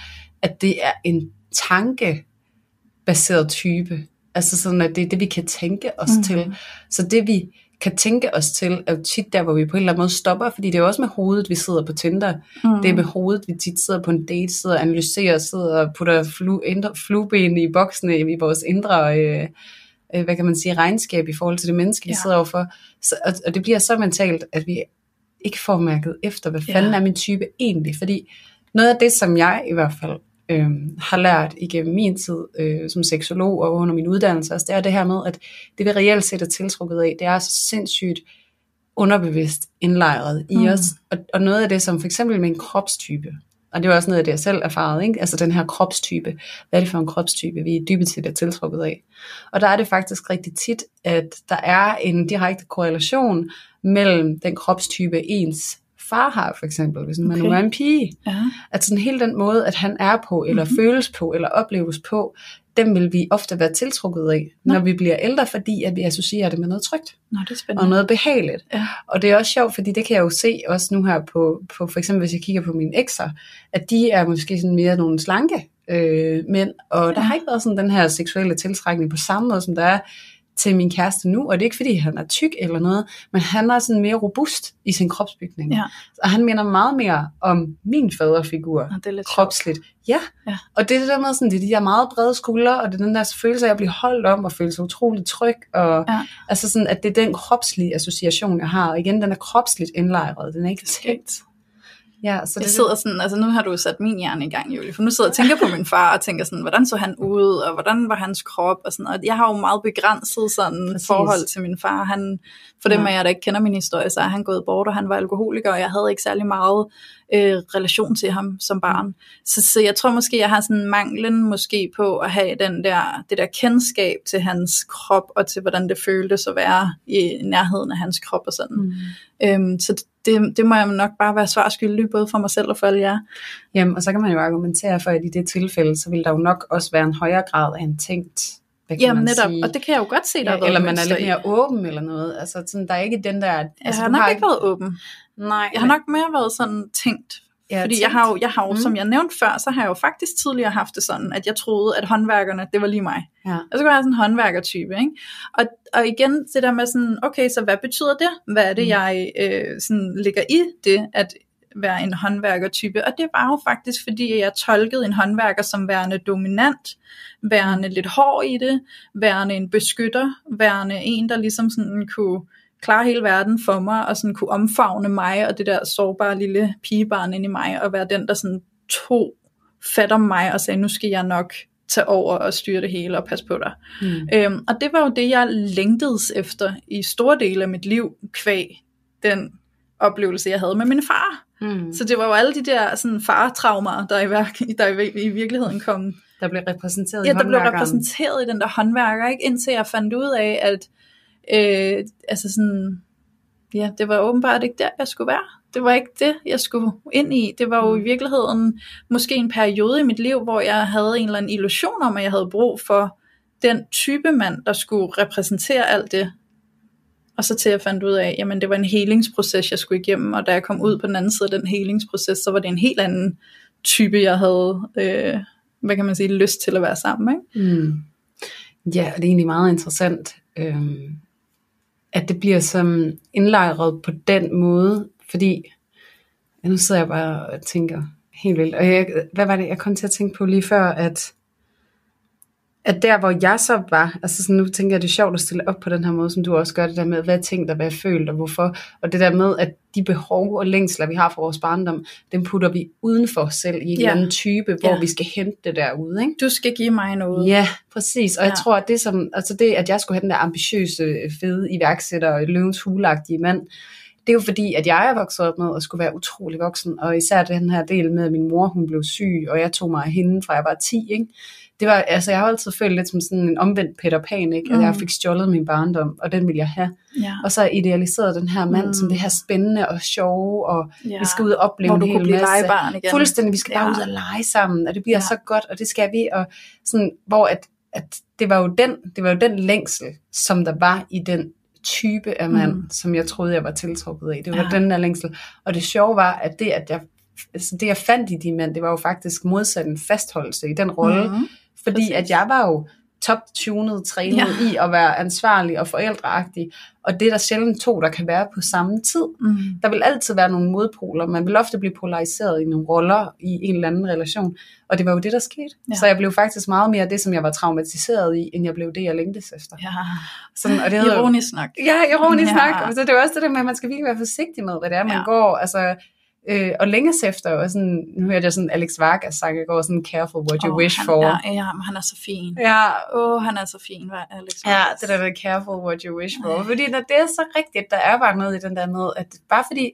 at det er en tankebaseret type. Altså sådan, at det er det, vi kan tænke os mm. til. Så det vi kan tænke os til, er jo tit der, hvor vi på en eller anden måde stopper, fordi det er jo også med hovedet, vi sidder på Tinder. Mm. Det er med hovedet, vi tit sidder på en date, sidder og analyserer, sidder og putter flu, indre, flueben i boksene i vores indre... Øh, øh, hvad kan man sige, regnskab i forhold til det menneske, vi ja. sidder overfor. Så, og, og det bliver så mentalt, at vi ikke får mærket efter, hvad fanden ja. er min type egentlig. Fordi noget af det, som jeg i hvert fald øh, har lært igennem min tid øh, som seksolog og under min uddannelse, altså, det er det her med, at det vi reelt set er tiltrukket af, det er så sindssygt underbevidst indlejret i mm. os. Og, og noget af det, som for eksempel med en kropstype, og det var også noget af det, jeg selv erfarede, ikke? altså den her kropstype. Hvad er det for en kropstype, vi dybest set er tiltrukket af? Og der er det faktisk rigtig tit, at der er en direkte korrelation mellem den kropstype, ens far har, for eksempel, hvis man okay. nu er en pige. Ja. At sådan hele den måde, at han er på, eller mm-hmm. føles på, eller opleves på, dem vil vi ofte være tiltrukket af, Nå. når vi bliver ældre, fordi at vi associerer det med noget trygt. Nå, det er spændende. Og noget behageligt. Ja. Og det er også sjovt, fordi det kan jeg jo se også nu her på, på for eksempel hvis jeg kigger på mine ekser, at de er måske sådan mere nogle slanke øh, mænd, og ja. der har ikke været sådan den her seksuelle tiltrækning på samme måde, som der er til min kæreste nu, og det er ikke fordi han er tyk eller noget, men han er sådan mere robust i sin kropsbygning. Ja. Og han minder meget mere om min faderfigur, ja, det er lidt kropsligt. Ja. ja, og det er det der med sådan, det er de der meget brede skuldre, og det er den der følelse af at blive holdt om, og føle sig utrolig tryg, og ja. altså sådan, at det er den kropslige association, jeg har, og igen, den er kropsligt indlejret, den er ikke tænkt. Ja, så det jeg sidder sådan, altså nu har du sat min hjerne i gang, Julie, for nu sidder jeg og tænker på min far, og tænker sådan, hvordan så han ud, og hvordan var hans krop, og sådan, og jeg har jo meget begrænset sådan Præcis. forhold til min far, han, for dem ja. af jer, der ikke kender min historie, så er han gået bort, og han var alkoholiker, og jeg havde ikke særlig meget øh, relation til ham som barn. Så, så jeg tror måske, jeg har sådan manglen måske på at have den der, det der kendskab til hans krop, og til hvordan det føltes at være i nærheden af hans krop og sådan. Mm. Øhm, så det, det må jeg nok bare være svar skyldig, både for mig selv og for alle jer. Jamen, og så kan man jo argumentere for, at i det tilfælde, så vil der jo nok også være en højere grad af en tænkt hvad Jamen netop, sige? og det kan jeg jo godt se, der ja, Eller man er lidt mere åben eller noget. Altså, sådan, der er ikke den der... Altså, jeg har nok ikke været åben. Nej. Jeg har nok mere været sådan tænkt. Ja, fordi jeg har jo, jeg har jo mm. som jeg nævnte før, så har jeg jo faktisk tidligere haft det sådan, at jeg troede, at håndværkerne, det var lige mig. Ja. Og så kunne jeg have sådan en håndværkertype. Ikke? Og, og igen, det der med sådan, okay, så hvad betyder det? Hvad er det, mm. jeg øh, sådan ligger i det, at være en håndværkertype. Og det var jo faktisk, fordi jeg tolkede en håndværker som værende dominant, værende lidt hård i det, værende en beskytter, værende en, der ligesom sådan kunne klare hele verden for mig, og sådan kunne omfavne mig, og det der sårbare lille pigebarn ind i mig, og være den, der sådan tog fat om mig, og sagde, nu skal jeg nok tage over og styre det hele og passe på dig. Mm. Øhm, og det var jo det, jeg længtedes efter i store dele af mit liv, kvæg den oplevelse, jeg havde med min far. Mm. Så det var jo alle de der sådan fartraumer, der i, værk, der i, i virkeligheden kom. Der blev repræsenteret ja, i der blev repræsenteret i den der håndværker, ikke? indtil jeg fandt ud af, at øh, altså sådan, ja, det var åbenbart ikke der, jeg skulle være. det var ikke det, jeg skulle ind i. Det var jo i virkeligheden måske en periode i mit liv, hvor jeg havde en eller anden illusion om, at jeg havde brug for den type mand, der skulle repræsentere alt det. Og så til jeg fandt ud af, jamen det var en helingsproces, jeg skulle igennem, og da jeg kom ud på den anden side af den helingsproces, så var det en helt anden type, jeg havde, øh, hvad kan man sige, lyst til at være sammen med. Mm. Ja, det er egentlig meget interessant, øh, at det bliver som indlejret på den måde, fordi ja, nu sidder jeg bare og tænker helt vildt. Og jeg, hvad var det, jeg kom til at tænke på lige før, at at der hvor jeg så var, altså sådan, nu tænker jeg, det er sjovt at stille op på den her måde, som du også gør det der med, hvad jeg tænkt og hvad jeg følt og hvorfor, og det der med, at de behov og længsler, vi har for vores barndom, dem putter vi uden for os selv i en ja. eller anden type, hvor ja. vi skal hente det derude, ikke? Du skal give mig noget. Ja, præcis, og ja. jeg tror, at det som, altså det, at jeg skulle have den der ambitiøse, fede iværksætter, løvens hulagtige mand, det er jo fordi, at jeg er vokset op med at skulle være utrolig voksen, og især den her del med, at min mor hun blev syg, og jeg tog mig af hende fra jeg var 10, ikke? Det var, altså jeg har altid følt lidt som sådan en omvendt Peter Pan, ikke? at mm. jeg fik stjålet min barndom, og den ville jeg have. Ja. Og så idealiseret den her mand mm. som det her spændende og sjove, og ja. vi skal ud og opleve Hvor du en hel masse. Legebarn igen. Fuldstændig, vi skal bare ja. ud og lege sammen, og det bliver ja. så godt, og det skal vi, og sådan, hvor at, at det var jo den, det var jo den længsel, som der var i den type af mand, mm. som jeg troede, jeg var tiltrukket af. Det var ja. den der længsel. Og det sjove var, at det, at jeg, altså det, jeg fandt i de mænd, det var jo faktisk modsat en fastholdelse i den rolle, mm fordi Præcis. at jeg var jo top-tunet, trænet ja. i at være ansvarlig og forældreagtig, og det er der sjældent to, der kan være på samme tid. Mm. Der vil altid være nogle modpoler, man vil ofte blive polariseret i nogle roller i en eller anden relation, og det var jo det, der skete. Ja. Så jeg blev faktisk meget mere det, som jeg var traumatiseret i, end jeg blev det, jeg længtes efter. Ja. Sådan, og det ironisk nok. Ja, ironisk ja. nok. Så det er også det der med, at man skal virkelig være forsigtig med, hvad det er, man ja. går. Altså, Øh, og længes efter, og sådan, nu hørte jeg sådan Alex Vargas sang i går, sådan careful what you oh, wish han, for. Ja, ja, han er så fin. Ja. Åh, oh, han er så fin, var Alex Vargas. Ja, det der med careful what you wish for. Fordi når det er så rigtigt, der er bare noget i den der med, at bare fordi,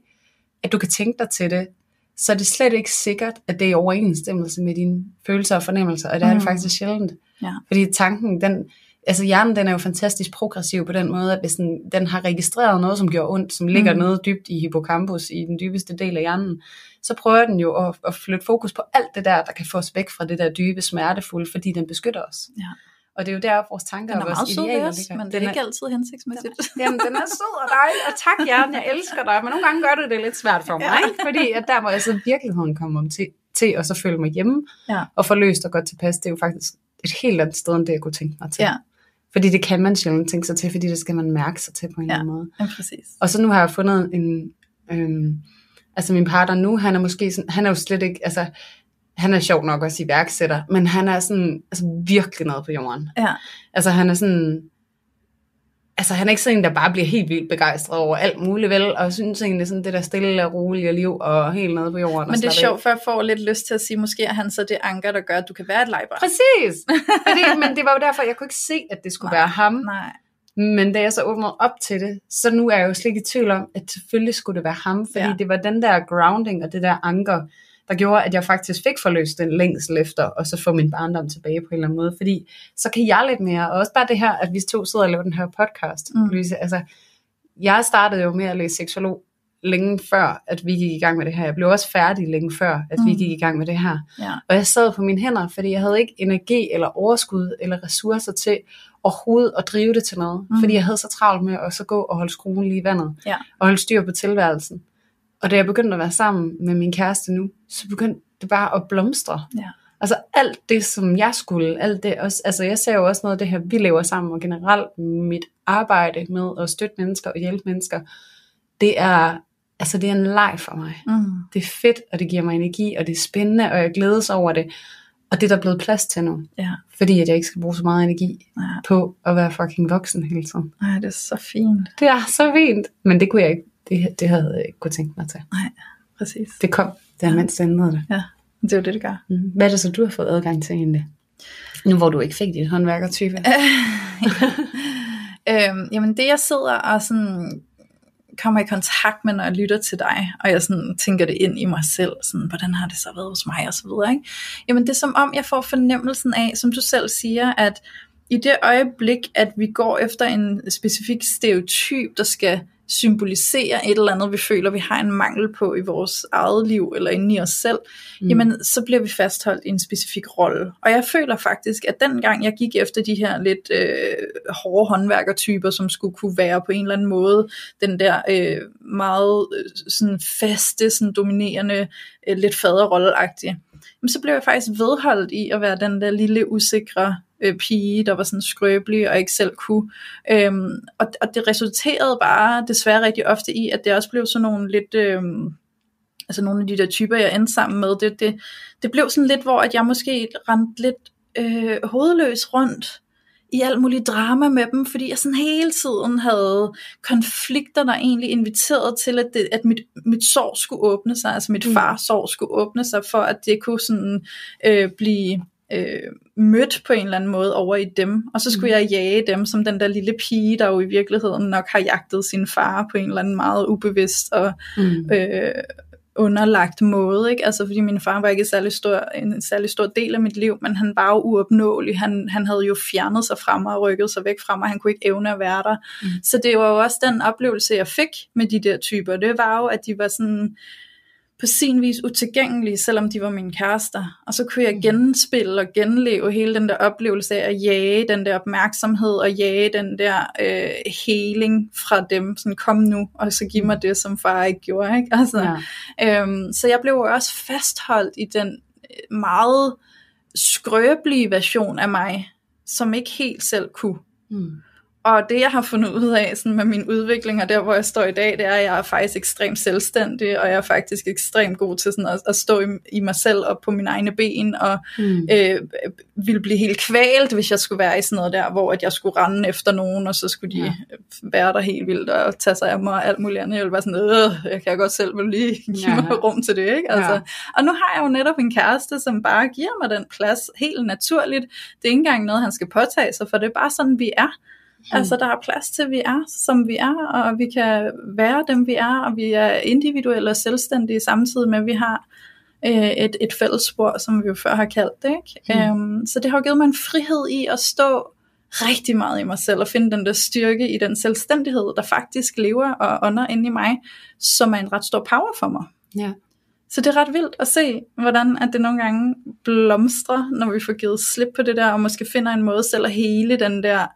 at du kan tænke dig til det, så er det slet ikke sikkert, at det er i overensstemmelse med dine følelser og fornemmelser, og det er mm. det faktisk sjældent. Ja. Fordi tanken, den, altså hjernen den er jo fantastisk progressiv på den måde, at hvis den, den har registreret noget, som gjorde ondt, som ligger mm. noget dybt i hippocampus, i den dybeste del af hjernen, så prøver den jo at, at flytte fokus på alt det der, der kan få os væk fra det der dybe smertefulde, fordi den beskytter os. Ja. Og det er jo der, vores tanker og vores idealer ligger. men det er den ikke altid hensigtsmæssigt. Den er, jamen, den er sød og dejlig, og tak hjernen, jeg elsker dig, men nogle gange gør det det lidt svært for mig, ja. ikke? fordi at der, hvor jeg så virkeligheden kommer om til, til og så føle mig hjemme, ja. og få løst og godt tilpas, det er jo faktisk et helt andet sted, end det jeg kunne tænke mig til. Ja. Fordi det kan man sjældent tænke sig til, fordi det skal man mærke sig til på en ja, eller anden måde. Ja, præcis. Og så nu har jeg fundet en, øhm, altså min partner nu, han er måske sådan, han er jo slet ikke, altså han er sjov nok også iværksætter, men han er sådan, altså virkelig noget på jorden. Ja. Altså han er sådan, altså han er ikke sådan en, der bare bliver helt vildt begejstret over alt muligt, vel? Og synes egentlig sådan det der stille og rolige liv og helt nede på jorden. Men det er sjovt, for jeg får lidt lyst til at sige, måske er han så det anker, der gør, at du kan være et legebarn. Præcis! Fordi, men det var jo derfor, jeg kunne ikke se, at det skulle nej, være ham. Nej. Men da jeg så åbnede op til det, så nu er jeg jo slet ikke i tvivl om, at selvfølgelig skulle det være ham, fordi ja. det var den der grounding og det der anker, der gjorde, at jeg faktisk fik forløst den længsel efter, og så få min barndom tilbage på en eller anden måde, fordi så kan jeg lidt mere, og også bare det her, at vi to sidder og laver den her podcast, mm. Louise, altså, jeg startede jo med at læse seksolog længe før, at vi gik i gang med det her. Jeg blev også færdig længe før, at mm. vi gik i gang med det her. Ja. Og jeg sad på mine hænder, fordi jeg havde ikke energi eller overskud eller ressourcer til overhovedet at drive det til noget. Mm. Fordi jeg havde så travlt med at så gå og holde skruen lige i vandet. Ja. Og holde styr på tilværelsen. Og da jeg begyndte at være sammen med min kæreste nu, så begyndte det bare at blomstre. Ja. Altså alt det, som jeg skulle, alt det også, altså jeg ser jo også noget af det her, vi lever sammen, og generelt mit arbejde med at støtte mennesker og hjælpe mennesker, det er, altså det er en leg for mig. Mm. Det er fedt, og det giver mig energi, og det er spændende, og jeg glædes over det. Og det er der blevet plads til nu. Ja. Fordi at jeg ikke skal bruge så meget energi ja. på at være fucking voksen hele tiden. Nej, det er så fint. Det er så fint. Men det kunne jeg ikke det, det havde jeg ikke kunne tænke mig til. Nej, præcis. Det kom, der ja. mens det ændrede det. Ja, det er jo det, det gør. Mm. Hvad er det så, du har fået adgang til egentlig? Nu hvor du ikke fik dit håndværkertype. øhm, jamen det jeg sidder og sådan kommer i kontakt med, når jeg lytter til dig, og jeg sådan tænker det ind i mig selv, sådan, hvordan har det så været hos mig, og så videre, ikke? Jamen det er som om, jeg får fornemmelsen af, som du selv siger, at i det øjeblik, at vi går efter en specifik stereotyp, der skal symboliserer et eller andet, vi føler, vi har en mangel på i vores eget liv, eller inde i os selv, mm. jamen så bliver vi fastholdt i en specifik rolle. Og jeg føler faktisk, at den gang jeg gik efter de her lidt øh, hårde håndværkertyper, som skulle kunne være på en eller anden måde den der øh, meget øh, sådan faste, sådan dominerende, øh, lidt faderrolleagtige, så blev jeg faktisk vedholdt i at være den der lille usikre øh, pige, der var sådan skrøbelig og ikke selv kunne. Øhm, og, og det resulterede bare desværre rigtig ofte i, at det også blev sådan nogle lidt... Øhm, altså nogle af de der typer, jeg endte sammen med, det, det, det blev sådan lidt, hvor at jeg måske rendte lidt øh, hovedløs rundt i alt muligt drama med dem, fordi jeg sådan hele tiden havde konflikter, der egentlig inviterede til, at, det, at mit, mit sår skulle åbne sig, altså mit mm. fars sår skulle åbne sig, for at det kunne sådan øh, blive øh, mødt på en eller anden måde over i dem, og så skulle mm. jeg jage dem som den der lille pige, der jo i virkeligheden nok har jagtet sin far på en eller anden meget ubevidst og mm. øh, underlagt måde, ikke? Altså fordi min far var ikke særlig stor, en særlig stor del af mit liv, men han var jo uopnåelig, han, han havde jo fjernet sig fra mig og rykket sig væk fra mig, han kunne ikke evne at være der. Mm. Så det var jo også den oplevelse, jeg fik med de der typer, det var jo, at de var sådan, på sin vis utilgængelige, selvom de var mine kærester. Og så kunne jeg mm. genspille og genleve hele den der oplevelse af at jage den der opmærksomhed og jage den der øh, healing fra dem. Sådan kom nu, og så giv mig mm. det, som far ikke gjorde. Ikke? Altså, ja. øhm, så jeg blev også fastholdt i den øh, meget skrøbelige version af mig, som ikke helt selv kunne. Mm. Og det jeg har fundet ud af sådan med min udvikling, og der hvor jeg står i dag, det er, at jeg er faktisk ekstremt selvstændig, og jeg er faktisk ekstremt god til sådan at, at stå i, i mig selv og på mine egne ben, og mm. øh, ville blive helt kvalt, hvis jeg skulle være i sådan noget der, hvor at jeg skulle rende efter nogen, og så skulle de ja. være der helt vildt og tage sig af mig og alt muligt andet. Jeg ville være sådan, øh, jeg kan godt selv vil lige give ja. mig rum til det. Ikke? Altså, ja. Og nu har jeg jo netop en kæreste, som bare giver mig den plads helt naturligt. Det er ikke engang noget, han skal påtage sig, for det er bare sådan, vi er. Mm. Altså der er plads til, at vi er, som vi er, og vi kan være dem, vi er, og vi er individuelle og selvstændige, samtidig med, at vi har øh, et, et fælles spor, som vi jo før har kaldt det. Ikke? Mm. Øhm, så det har givet mig en frihed i at stå rigtig meget i mig selv, og finde den der styrke i den selvstændighed, der faktisk lever og ånder inde i mig, som er en ret stor power for mig. Ja. Så det er ret vildt at se, hvordan at det nogle gange blomstrer, når vi får givet slip på det der, og måske finder en måde selv at hele den der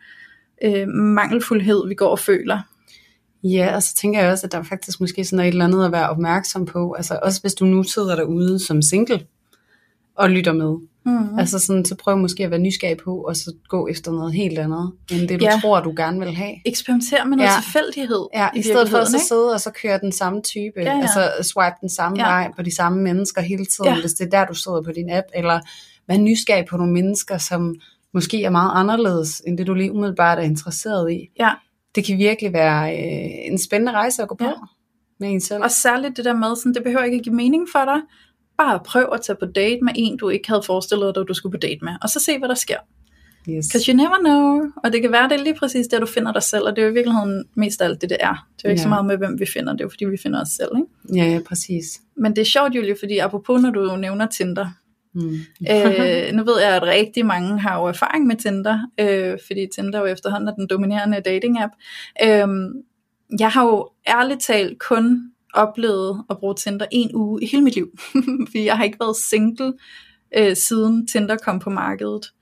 øh, mangelfuldhed, vi går og føler. Ja, og så tænker jeg også, at der er faktisk måske sådan et eller andet at være opmærksom på. Altså også hvis du nu sidder derude som single og lytter med. Mm-hmm. Altså sådan, så prøv måske at være nysgerrig på, og så gå efter noget helt andet, end det du ja. tror, du gerne vil have. Eksperimenter med noget ja. tilfældighed. Ja, i, i stedet for at så sidde og så køre den samme type, ja, ja. altså swipe den samme ja. vej på de samme mennesker hele tiden, ja. hvis det er der, du sidder på din app, eller vær nysgerrig på nogle mennesker, som måske er meget anderledes, end det du lige umiddelbart er interesseret i. Ja. Det kan virkelig være øh, en spændende rejse at gå på ja. med en selv. Og særligt det der med, sådan, det behøver ikke at give mening for dig. Bare prøv at tage på date med en, du ikke havde forestillet dig, du skulle på date med. Og så se, hvad der sker. Yes. Because you never know. Og det kan være, det er lige præcis der, du finder dig selv. Og det er jo i virkeligheden mest alt det, det er. Det er jo ikke ja. så meget med, hvem vi finder. Det er jo fordi, vi finder os selv. Ikke? Ja, ja, præcis. Men det er sjovt, Julie, fordi apropos, når du nævner Tinder, Mm. øh, nu ved jeg, at rigtig mange har jo erfaring med Tinder, øh, fordi Tinder jo efterhånden er den dominerende dating-app. Øh, jeg har jo ærligt talt kun oplevet at bruge Tinder en uge i hele mit liv, fordi jeg har ikke været single øh, siden Tinder kom på markedet.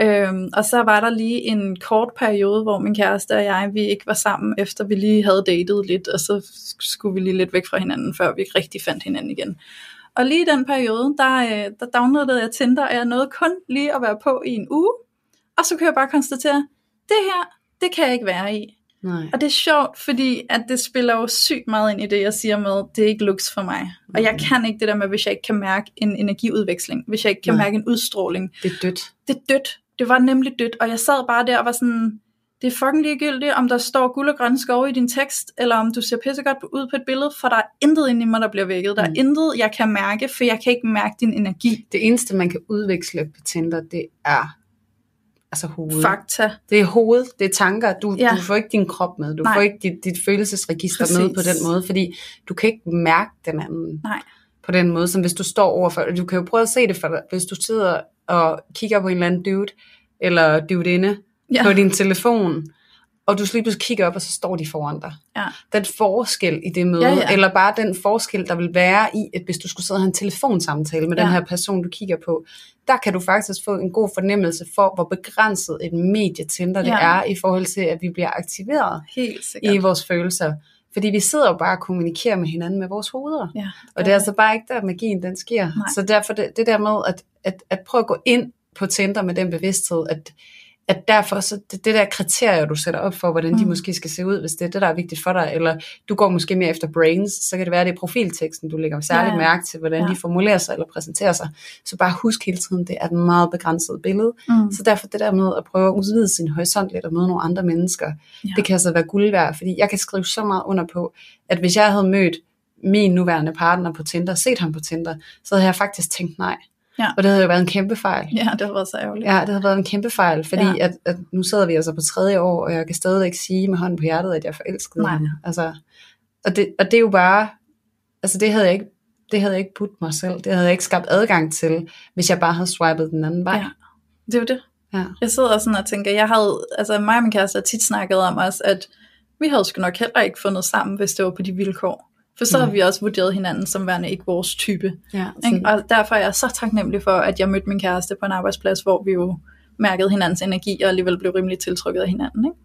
Øhm, og så var der lige en kort periode, hvor min kæreste og jeg, vi ikke var sammen, efter vi lige havde datet lidt, og så skulle vi lige lidt væk fra hinanden, før vi rigtig fandt hinanden igen. Og lige i den periode, der, øh, der downloadede jeg Tinder, og jeg nåede kun lige at være på i en uge. Og så kunne jeg bare konstatere, det her, det kan jeg ikke være i. Nej. Og det er sjovt, fordi at det spiller jo sygt meget ind i det, jeg siger med, det er ikke looks for mig. Mm. Og jeg kan ikke det der med, hvis jeg ikke kan mærke en energiudveksling, hvis jeg ikke kan Nej. mærke en udstråling. Det er dødt. Det er dødt. Det var nemlig dødt, og jeg sad bare der og var sådan, det er fucking ligegyldigt, om der står guld og grønne skove i din tekst, eller om du ser pissegodt ud på et billede, for der er intet inde i mig, der bliver vækket. Der er mm. intet, jeg kan mærke, for jeg kan ikke mærke din energi. Det eneste, man kan udveksle på Tinder, det er altså hovedet. Fakta. Det er hovedet, det er tanker. Du, ja. du får ikke din krop med, du Nej. får ikke dit, dit følelsesregister Præcis. med på den måde, fordi du kan ikke mærke den anden Nej. på den måde, som hvis du står overfor. Du kan jo prøve at se det for dig, hvis du sidder og kigger på en eller anden dude, eller dude inde, ja. på din telefon, og du lige pludselig kigger op, og så står de foran dig. Ja. Den forskel i det møde, Ja, ja, ja. ja. eller bare den forskel, der vil være i, at hvis du skulle sidde og have en telefonsamtale med ja. Ja. den her person, du kigger på, der kan du faktisk få en god fornemmelse for, hvor begrænset et medie Tinder det Ja. er, i forhold til, at vi bliver aktiveret Helt i vores følelser. Fordi vi sidder jo bare og kommunikerer med hinanden med vores hoveder. ja, Og det er altså bare ikke der, magien den sker. Nej. Så derfor det, det der med at, at, at prøve at gå ind på Tinder med den bevidsthed, at, at derfor så det, det der kriterier, du sætter op for, hvordan de Mm. måske skal se ud, hvis det er det, der er vigtigt for dig, eller du går måske mere efter brains, så kan det være, at det er profilteksten, du lægger særligt Ja, mærke til, hvordan Ja. de formulerer sig eller præsenterer sig. Så bare husk hele tiden, det er et meget begrænset billede. Mm. Så derfor det der med at prøve at udvide sin horisont lidt og møde nogle andre mennesker, ja. det kan altså være guld værd, fordi jeg kan skrive så meget under på, at hvis jeg havde mødt min nuværende partner på Tinder, set ham på Tinder, så havde jeg faktisk tænkt nej. Ja. Og det havde jo været en kæmpe fejl. Ja, det har været så ærgerligt. Ja, det havde været en kæmpe fejl, fordi Ja. ja. at, at nu sidder vi altså på tredje år, og jeg kan stadigvæk sige med hånden på hjertet, at jeg forelskede Nej. ham. Altså, og, det, og det er jo bare, altså det havde jeg ikke, det havde jeg ikke budt mig selv. Det havde jeg ikke skabt adgang til, hvis jeg bare havde swipet den anden vej. Ja. Det er jo det. Ja. Jeg sidder sådan og tænker, jeg havde, altså mig og min kæreste har tit snakket om os, at vi havde sgu nok heller ikke fundet sammen, hvis det var på de vilkår. For så Nej. har vi også vurderet hinanden som værende ikke vores type. ja Ikke? Og derfor er jeg så taknemmelig for, at jeg mødte min kæreste på en arbejdsplads, hvor vi jo mærkede hinandens energi, og alligevel blev rimelig tiltrukket af hinanden. Ikke?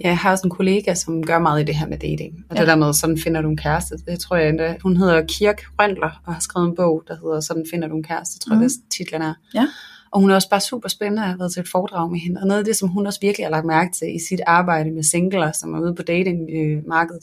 Ja, jeg har også en kollega, som gør meget i det her med dating. Og Ja. det der med, sådan finder du en kæreste. Det tror jeg endda. Hun hedder Kirk Røndler, og har skrevet en bog, der hedder Sådan finder du en kæreste. Jeg tror, Mhm. mm. det titlen er. Ja. Og hun er også bare super spændende. Jeg har været til et foredrag med hende. Og noget af det, som hun også virkelig har lagt mærke til i sit arbejde med singler, som er ude på datingmarkedet,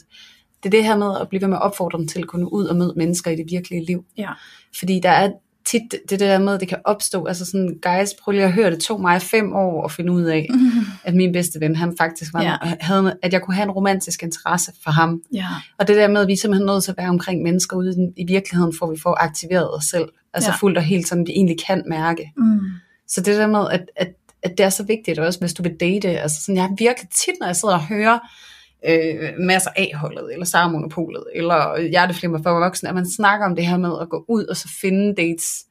det er det her med at blive ved med at opfordre dem til at kunne ud og møde mennesker i det virkelige liv. Ja. Fordi der er tit det der med, at det kan opstå, altså sådan, guys, prøv lige at høre, det tog mig fem år at finde ud af, at min bedste ven, han faktisk var, Ja. havde, at jeg kunne have en romantisk interesse for ham. Ja. Og det der med, at vi simpelthen nødt til at være omkring mennesker ude i, i virkeligheden, for at vi får aktiveret os selv. Altså ja. fuldt og helt, som vi egentlig kan mærke. Mm. Så det der med, at, at, at det er så vigtigt også, hvis du vil date. Altså sådan, jeg har virkelig tit, når jeg sidder og hører øh, masser af holdet, eller Sarmonopolet, eller Hjerteflimmer for voksne, at man snakker om det her med at gå ud og så finde dates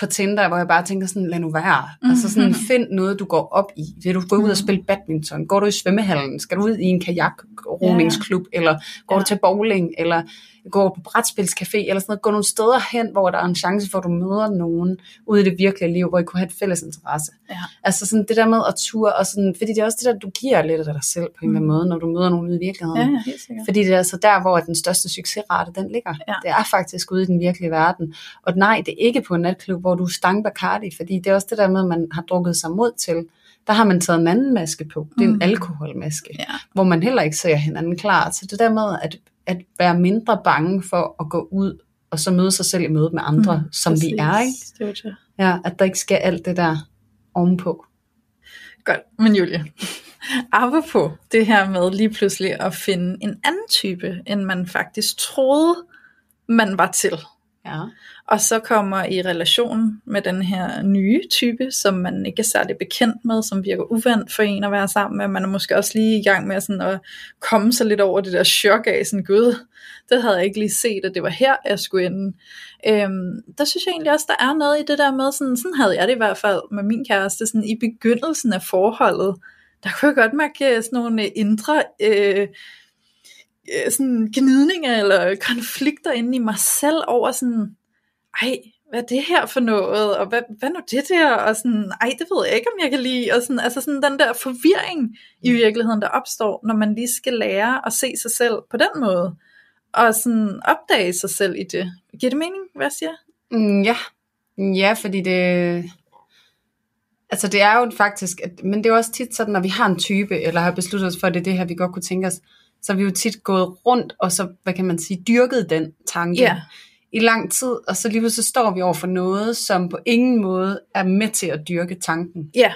på Tinder, hvor jeg bare tænker sådan, lad nu være. Mm-hmm. Altså sådan, find noget, du går op i. Vil du gå ud og spille badminton? Går du i svømmehallen? Skal du ud i en kajakroningsklub? Eller går Ja. du til bowling? Eller går på brætspilscafé? Eller sådan noget. Gå nogle steder hen, hvor der er en chance for, at du møder nogen ude i det virkelige liv, hvor I kunne have et fælles interesse. Ja. Altså sådan det der med at ture, og sådan, fordi det er også det der, du giver lidt af dig selv på en eller anden måde, når du møder nogen ude i virkeligheden. Ja, ja, helt sikkert. Fordi det er altså der, hvor den største succesrate den ligger. Ja. Det er faktisk ude i den virkelige verden. Og nej, det er ikke på en natklub, hvor du er stang Bacardi, fordi det er også det der med, at man har drukket sig mod til. Der har man taget en anden maske på. Det er en Mm. alkoholmaske, Ja. hvor man heller ikke ser hinanden klar. Så det der med at, at være mindre bange for at gå ud og så møde sig selv i møde med andre, mm, som vi er. Ikke? Det jo det. Ja, at der ikke skal alt det der ovenpå. Godt, men Julie, apropos det her med lige pludselig at finde en anden type, end man faktisk troede, man var til. Ja. Og så kommer i relation med den her nye type, som man ikke er særlig bekendt med, som virker uvandt for en at være sammen med. Man er måske også lige i gang med sådan at komme sig lidt over det der chok af, sådan gud, det havde jeg ikke lige set, at det var her, jeg skulle ende. Øhm, der synes jeg egentlig også, der er noget i det der med, sådan, sådan havde jeg det i hvert fald med min kæreste, sådan i begyndelsen af forholdet, der kunne jeg godt mærke sådan nogle indre øh, Øh, sådan gnidninger eller konflikter inde i mig selv over sådan, ej, hvad er det her for noget, og hvad, hvad nu det der, og sådan, ej, det ved jeg ikke, om jeg kan lide, og sådan, altså sådan den der forvirring i virkeligheden, der opstår, når man lige skal lære at se sig selv på den måde, og sådan opdage sig selv i det. Giver det mening, hvad jeg siger? Mm, ja. Ja, fordi det... Altså det er jo faktisk, at, men det er jo også tit sådan, når vi har en type, eller har besluttet os for, at det er det her, vi godt kunne tænke os, så er vi jo tit gået rundt, og så, hvad kan man sige, dyrket den tanke Ja. i lang tid, og så lige pludselig står vi over for noget, som på ingen måde er med til at dyrke tanken. Ja,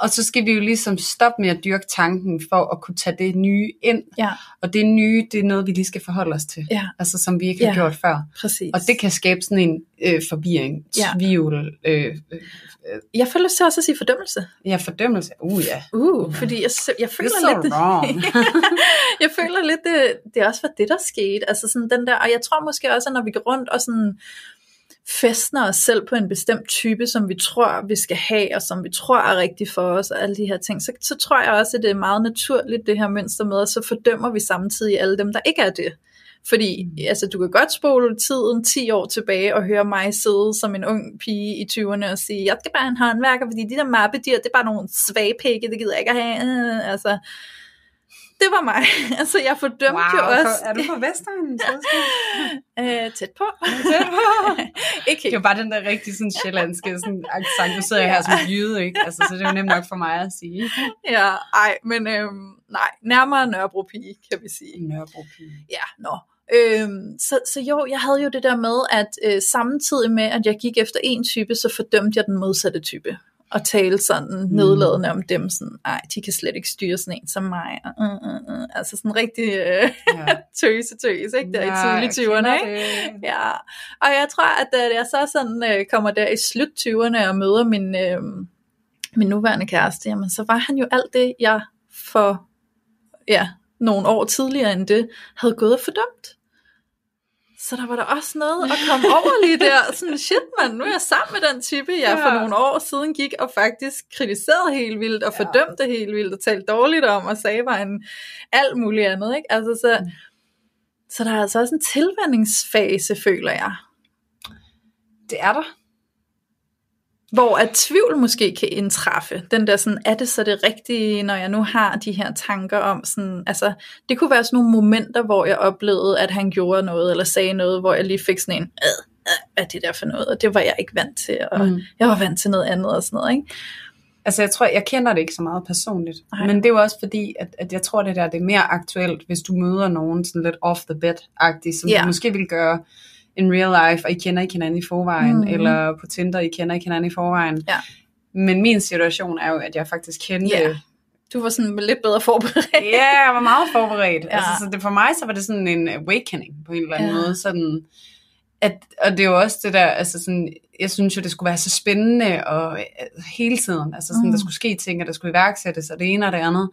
Og så skal vi jo ligesom stoppe med at dyrke tanken, for at kunne tage det nye ind, ja, og det nye, det er noget, vi lige skal forholde os til, ja, altså som vi ikke har Ja. gjort før. præcis. Og det kan skabe sådan en øh, forvirring, Ja. tvivl, øh, øh, Jeg lyst til også at sige fordømmelse. ja, fordømmelse. Uh, ja. Uh, fordi jeg, jeg føler so lidt, wrong. jeg føler lidt, det, det også var det, der skete. Altså sådan den der, og jeg tror måske også, at når vi går rundt og sådan festner os selv på en bestemt type, som vi tror, vi skal have, og som vi tror er rigtigt for os, og alle de her ting, så, så tror jeg også, at det er meget naturligt, det her mønster med, og så fordømmer vi samtidig alle dem, der ikke er det. Fordi altså, du kan godt spole tiden 10 år tilbage og høre mig sidde som en ung pige i 20'erne og sige, jeg skal bare have en håndværker, fordi de der mappedyr, det er bare nogle svagpikke, det gider jeg ikke at have. Altså, det var mig. Altså, jeg fordømte wow, jo også. Er du på Vestegnen? øh, tæt på. Tæt på. ikke Det jo bare den der rigtig sådan sjællandske sådan, accent. Nu sidder jeg her som jyde, ikke? Altså, så det er jo nemt nok for mig at sige. Ja, ej, men øhm, nej, nærmere Nørrebro pige, kan vi sige. Nørrebro pige. Ja, nå. Øhm, så, så jo, jeg havde jo det der med, at øh, samtidig med, at jeg gik efter en type, så fordømte jeg den modsatte type. Og talte sådan mm. nedladende om dem, sådan, ej, de kan slet ikke styre sådan en som mig. Uh, uh, uh. Altså sådan rigtig øh, Ja. tøse tøse, ikke? Der Ja, i jeg tidlige 20'erne, kender ikke? det. Ja, og jeg tror, at da jeg så sådan øh, kommer der i slut 20'erne og møder min, øh, min nuværende kæreste, jamen så var han jo alt det, jeg for ja, nogle år tidligere end det, havde gået og fordømt. Så der var der også noget at komme over lige der. Sådan, shit mand, nu er jeg sammen med den type, jeg for Ja. nogle år siden gik og faktisk kritiserede helt vildt, og Ja. fordømte helt vildt, og talte dårligt om, og sagde var en alt muligt andet. Ikke? Altså, så, Mm. så der er altså også en tilvændingsfase, føler jeg. Det er der. Hvor at tvivl måske kan indtræffe. Den der sådan, er det så det rigtige, når jeg nu har de her tanker om sådan, altså, det kunne være sådan nogle momenter, hvor jeg oplevede, at han gjorde noget, eller sagde noget, hvor jeg lige fik sådan en, øh, hvad er det der for noget, og det var jeg ikke vant til, og Mm. jeg var vant til noget andet og sådan noget, ikke? Altså jeg tror, jeg kender det ikke så meget personligt. Nej. Men det er jo også fordi, at, at jeg tror, det der det er mere aktuelt, hvis du møder nogen sådan lidt off the bed-agtigt, som Ja. du måske vil gøre in real life, og I kender ikke hinanden i forvejen, mm. eller på Tinder, I kender ikke hinanden i forvejen. Ja. Men min situation er jo, at jeg faktisk kendte... Ja. Du var sådan lidt bedre forberedt. Ja, jeg var meget forberedt. Ja. Altså, så det, for mig så var det sådan en awakening på en eller anden Ja. måde. Sådan, at, og det er jo også det der, altså sådan, jeg synes jo, det skulle være så spændende og øh, hele tiden, altså sådan, mm. der skulle ske ting, og der skulle iværksættes, og det ene og det andet.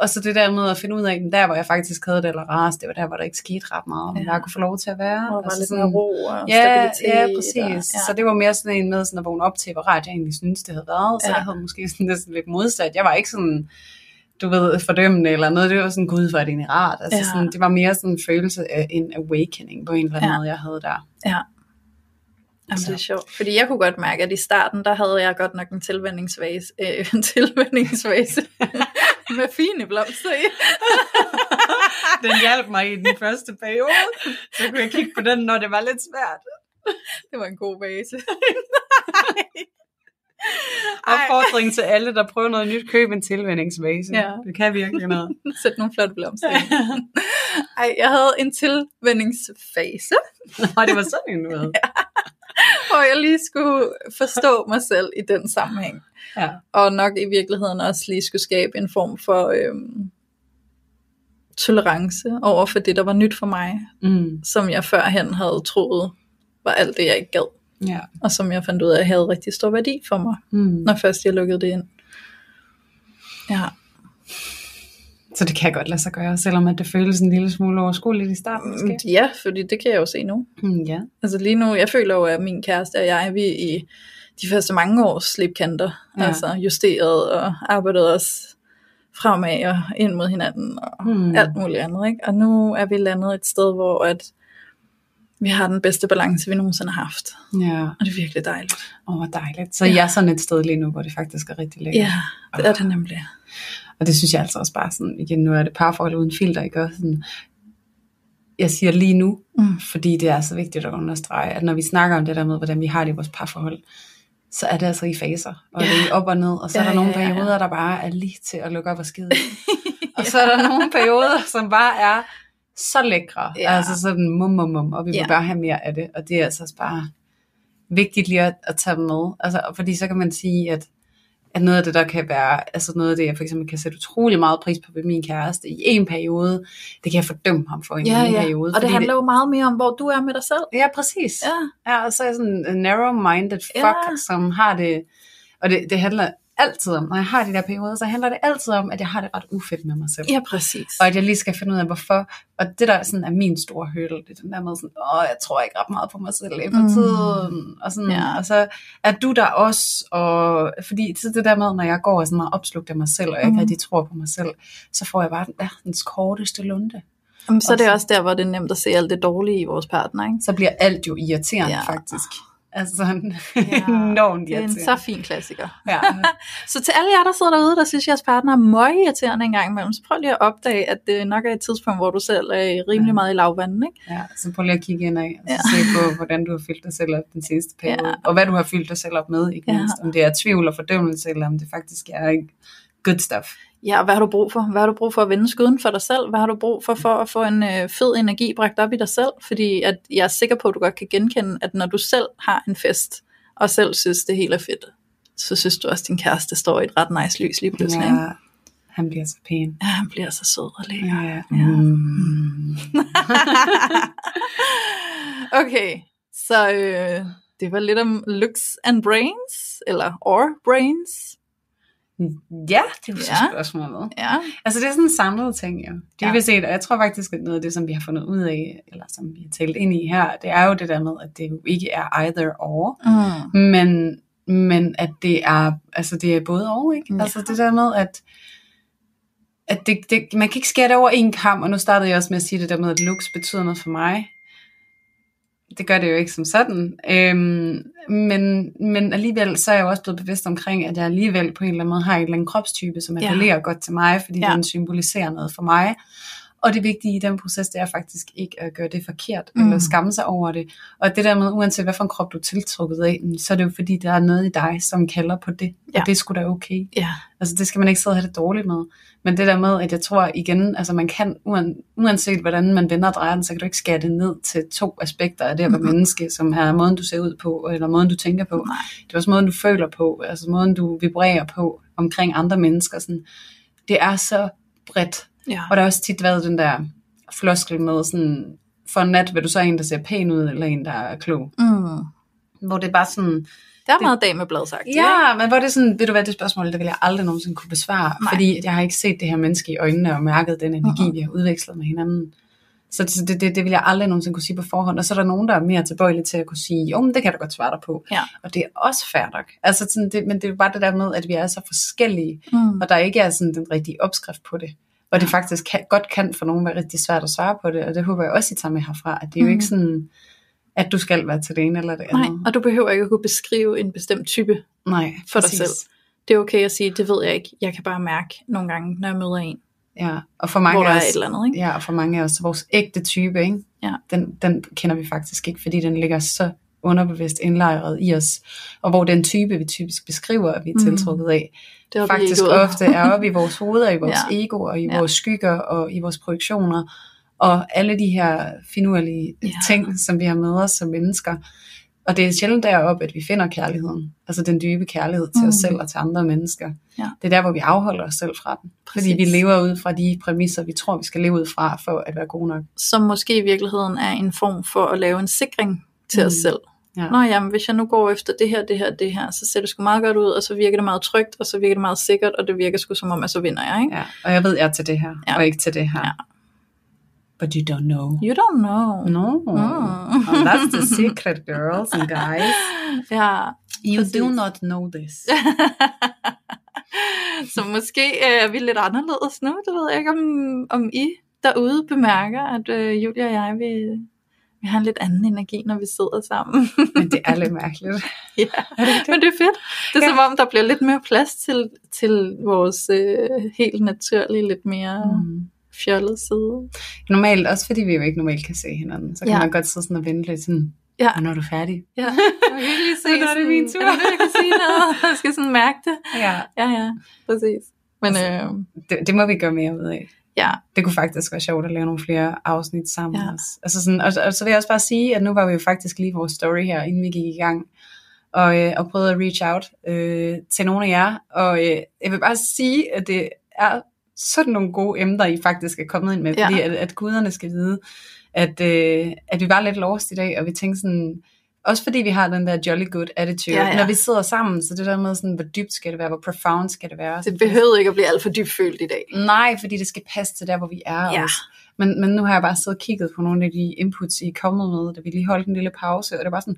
Og så det der med at finde ud af, der hvor jeg faktisk havde det eller rarest, det var der, hvor der ikke skete ret meget, men Ja. ja. jeg kunne få lov til at være. Og der var Altså lidt sådan- ro og Ja, stabilitet. ja, præcis. Og, Så det var mere sådan en med sådan at vågne op til, hvor rart jeg egentlig synes, det havde været. Så Ja. ja. jeg havde måske sådan næsten lidt modsat. Jeg var ikke sådan, du ved, fordømmende eller noget. Det var sådan, gud, hvor er det egentlig rart. Altså, Ja. ja. sådan, det var mere sådan en følelse af en awakening på en eller anden Ja. ja. måde, jeg havde der. Ja. Jamen, det er sjovt. Fordi jeg kunne godt mærke, at i starten, der havde jeg godt nok en tilvændingsfase, øh, en tilvændingsfase med fine blomster i. Den hjalp mig i den første periode. Så kunne jeg kigge på den, når det var lidt svært. Det var en god vase. Opfordring til alle, der prøver noget nyt, køb en tilvændingsvase. Ja. Det kan virkelig noget. Sæt nogle flotte blomster i. Ej, jeg havde en tilvændingsfase, Og det var sådan en, du havde. hvor jeg lige skulle forstå mig selv i den sammenhæng. Ja. Og nok i virkeligheden også lige skulle skabe en form for øhm, tolerance over for det, der var nyt for mig, Mm. som jeg førhen havde troet var alt det, jeg ikke gad. Ja. og som jeg fandt ud af havde rigtig stor værdi for mig, Mm. når først jeg lukkede det ind. Ja, Så det kan godt lade sig gøre, selvom at det føles en lille smule overskueligt i starten. Måske. ja fordi det kan jeg jo se nu. Mm, ja. Altså lige nu, jeg føler jo, at min kæreste og jeg, vi er i de første mange års slipkanter, ja. Altså justeret og arbejdet os fremad og ind mod hinanden og mm. alt muligt andet. Ikke? Og nu er vi landet et sted, hvor at vi har den bedste balance, vi nogensinde har haft. Ja. Og det er virkelig dejligt. Åh, hvor dejligt. Så ja. jeg er sådan et sted lige nu, hvor det faktisk er rigtig lækkert. Ja, det er det nemlig. Og det synes jeg altså også bare sådan, igen, nu er det parforhold uden filter, ikke også? Sådan, jeg siger lige nu, Mm. fordi det er så vigtigt at understrege, at når vi snakker om det der med, hvordan vi har det i vores parforhold, så er det altså i faser, og Ja. det er op og ned, og så Ja, er der nogle ja, ja, ja. perioder, der bare er lige til at lukke op og skide. og så er der nogle perioder, som bare er så lækre, Ja. ja. altså sådan mum, mum, mum, og vi vil Ja. bare have mere af det, og det er altså også bare vigtigt lige at, at tage med, altså, fordi så kan man sige, at at noget af det, der kan være, altså noget af det, jeg for eksempel kan sætte utrolig meget pris på ved min kæreste i en periode, det kan jeg fordømme ham for i en Ja, anden ja. periode. Og det handler jo meget mere om, hvor du er med dig selv. Ja, præcis. Ja, Ja, og så er jeg sådan en narrow-minded fuck, ja. som har det, og det, det handler altid om, når jeg har de der perioder, så handler det altid om, at jeg har det ret ufedt med mig selv. Ja, præcis. Og at jeg lige skal finde ud af, hvorfor. Og det der sådan er min store hurdle, det er den der med sådan, åh, jeg tror ikke ret meget på mig selv for Mm. tiden. Og, sådan, Ja. og så er du der også, og fordi så det der med, når jeg går og sådan meget opslugt af mig selv, og jeg ikke Mm. rigtig tror på mig selv, så får jeg bare den verdens korteste lunde. Jamen, så er det også- der, hvor det er nemt at se alt det dårlige i vores partner, ikke? Så bliver alt jo irriterende ja. faktisk. Altså sådan Ja, enormt Det er en irriterende. så fin klassiker. Ja. Så til alle jer, der sidder derude, der synes, at jeres partner er møgirriterende en gang imellem, så prøv lige at opdage, at det nok er et tidspunkt, hvor du selv er rimelig Ja. meget i lavvandet, ikke? Ja, så prøv lige at kigge ind af, og Ja. se på, hvordan du har fyldt dig selv op den seneste periode. Ja. Og hvad du har fyldt dig selv op med, ikke Ja. mindst. Om det er tvivl og fordømmelse, eller om det faktisk er good stuff. Ja, og hvad har du brug for? Hvad har du brug for at vende skuden for dig selv? Hvad har du brug for for at få en øh, fed energi bragt op i dig selv? Fordi at jeg er sikker på, at du godt kan genkende, at når du selv har en fest, og selv synes, det hele er fedt, så synes du også, at din kæreste står i et ret nice lys lige pludselig. Ja. Ja, han bliver så pæn. ja, han bliver så sød og lækker. Ja. Mm. Okay, så øh, det var lidt om looks and brains, eller or brains. Ja, det er jo Ja. spørgsmålet. Ja, Altså det er sådan en samlet ting jo. Ja. Dybest set, og jeg tror faktisk, at noget af det, som vi har fundet ud af, eller som vi har talt ind i her, det er jo det der med, at det jo ikke er either or, mm. men, men at det er, altså det er både og, ikke? Ja. Altså det der med, at, at det, det, man kan ikke skære det over en kamp, og nu startede jeg også med at sige det der med, at looks betyder noget for mig. Det gør det jo ikke som sådan. Øhm, men, men alligevel, så er jeg jo også blevet bevidst omkring, at jeg alligevel på en eller anden måde har en eller anden kropstype, som Ja. appellerer godt til mig, fordi Ja. ja. den symboliserer noget for mig. Og det vigtige i den proces, det er faktisk ikke at gøre det forkert, Mm. mm. eller skamme sig over det. Og det der med, uanset hvad for en krop du er tiltrukket af, så er det jo fordi, der er noget i dig, som kalder på det. Ja. Og det sgu da okay. ja, Altså det skal man ikke sidde og have det dårligt med. Men det der med, at jeg tror igen, altså man kan, uan- uanset hvordan man vender og drejer den, så kan du ikke skære det ned til to aspekter af det at være Mhm. menneske, som er måden, du ser ud på, eller måden, du tænker på. nej. Det er også måden, du føler på, altså måden, du vibrerer på omkring andre mennesker. Sådan. Det er så bredt. Ja. Og der har også tit været den der floskel med sådan, for en nat vil du så en, der ser pæn ud, eller en, der er klog. Mm. Hvor det er bare sådan, Der er Det- meget dag med blad sagt. Ja, men hvor det er sådan, ved du hvad, det spørgsmål, det vil jeg aldrig nogensinde kunne besvare, Nej. Fordi jeg har ikke set det her menneske i øjnene og mærket den energi, Mhm. vi har udvekslet med hinanden. Så det, det, det, det vil jeg aldrig nogensinde kunne sige på forhånd. Og så er der nogen, der er mere tilbøjelige til at kunne sige, jo, men det kan da godt svare dig på. Ja. Og det er også fair nok. Altså, sådan, det, men det er jo bare det der med, at vi er så forskellige, Mm. og der ikke er sådan den rigtige opskrift på det. Og det faktisk kan, godt kan for nogen være rigtig svært at svare på det, og det håber jeg også, I tager med herfra, at det er jo Mhm. ikke sådan, at du skal være til det ene eller det Nej, andet. og du behøver ikke at kunne beskrive en bestemt type Nej for dig præcis. selv. Det er okay at sige, det ved jeg ikke. Jeg kan bare mærke nogle gange, når jeg møder en, Ja, og for mange hvor der er os, et eller andet. Ikke? Ja, og for mange af os, vores ægte type, ikke? Ja. Den, den kender vi faktisk ikke, fordi den ligger så underbevidst indlejret i os. Og hvor den type, vi typisk beskriver, at vi er Mhm. tiltrukket af, er i faktisk ofte er oppe i vores hoveder, i vores Ja. ego, og i Ja. vores skygger, og i vores projektioner. Og alle de her finurlige Ja. ting, som vi har med os som mennesker. Og det er sjældent deroppe, at vi finder kærligheden. Altså den dybe kærlighed til mm. os selv og til andre mennesker. Ja. Det er der, hvor vi afholder os selv fra den. Fordi Præcis. vi lever ud fra de præmisser, vi tror, vi skal leve ud fra, for at være gode nok. Som måske i virkeligheden er en form for at lave en sikring til mm. os Mm. selv. Ja. Nå jamen, hvis jeg nu går efter det her, det her, det her, så ser det sgu meget godt ud, og så virker det meget trygt, og så virker det meget sikkert, og det virker sgu som om, at så vinder jeg, ikke? Ja, og jeg ved, jeg er til det her, Ja. og ikke til det her. Ja. But you don't know. You don't know. No. Mm. Oh, that's the secret, girls and guys. Ja, You Præcis. do not know this. så måske øh, er vi lidt anderledes nu. Det ved jeg ikke, om, om I derude bemærker, at øh, Julia og jeg, vi, vi har en lidt anden energi, når vi sidder sammen. Men det er lidt mærkeligt. ja. Er det Men det er fedt. Det er Ja. som om, der bliver lidt mere plads til, til vores øh, helt naturlige, lidt mere mm. Fjollede side. Normalt, også fordi vi jo ikke normalt kan se hinanden, så kan Ja. man godt sidde sådan og vente lidt sådan, Ja. hvornår er du færdig? Ja, jeg kan lige se Nu er det min tur. Er det, jeg kan sige noget? Jeg skal sådan mærke det. Ja. Ja, ja, præcis. Men Altså, øh, Det, det må vi gøre mere ud af. Ja, Det kunne faktisk være sjovt at lave nogle flere afsnit sammen Ja. også. Altså sådan, og, og så vil jeg også bare sige, at nu var vi jo faktisk lige vores story her, inden vi gik i gang, og, øh, og prøvede at reach out øh, til nogle af jer. Og øh, jeg vil bare sige, at det er sådan nogle gode emner, I faktisk er kommet ind med, Ja. fordi at, at guderne skal vide, at, øh, at vi var lidt lost i dag, og vi tænkte sådan, Også fordi vi har den der jolly good attitude. Ja, ja. Når vi sidder sammen, så det der med sådan, hvor dybt skal det være, hvor profound skal det være. Det behøvede ikke at blive alt for dybfølt i dag. Nej, fordi det skal passe til der, hvor vi er Ja. også. Men, men nu har jeg bare siddet og kigget på nogle af de inputs, I er kommet med, da vi lige holdt en lille pause, og det var sådan,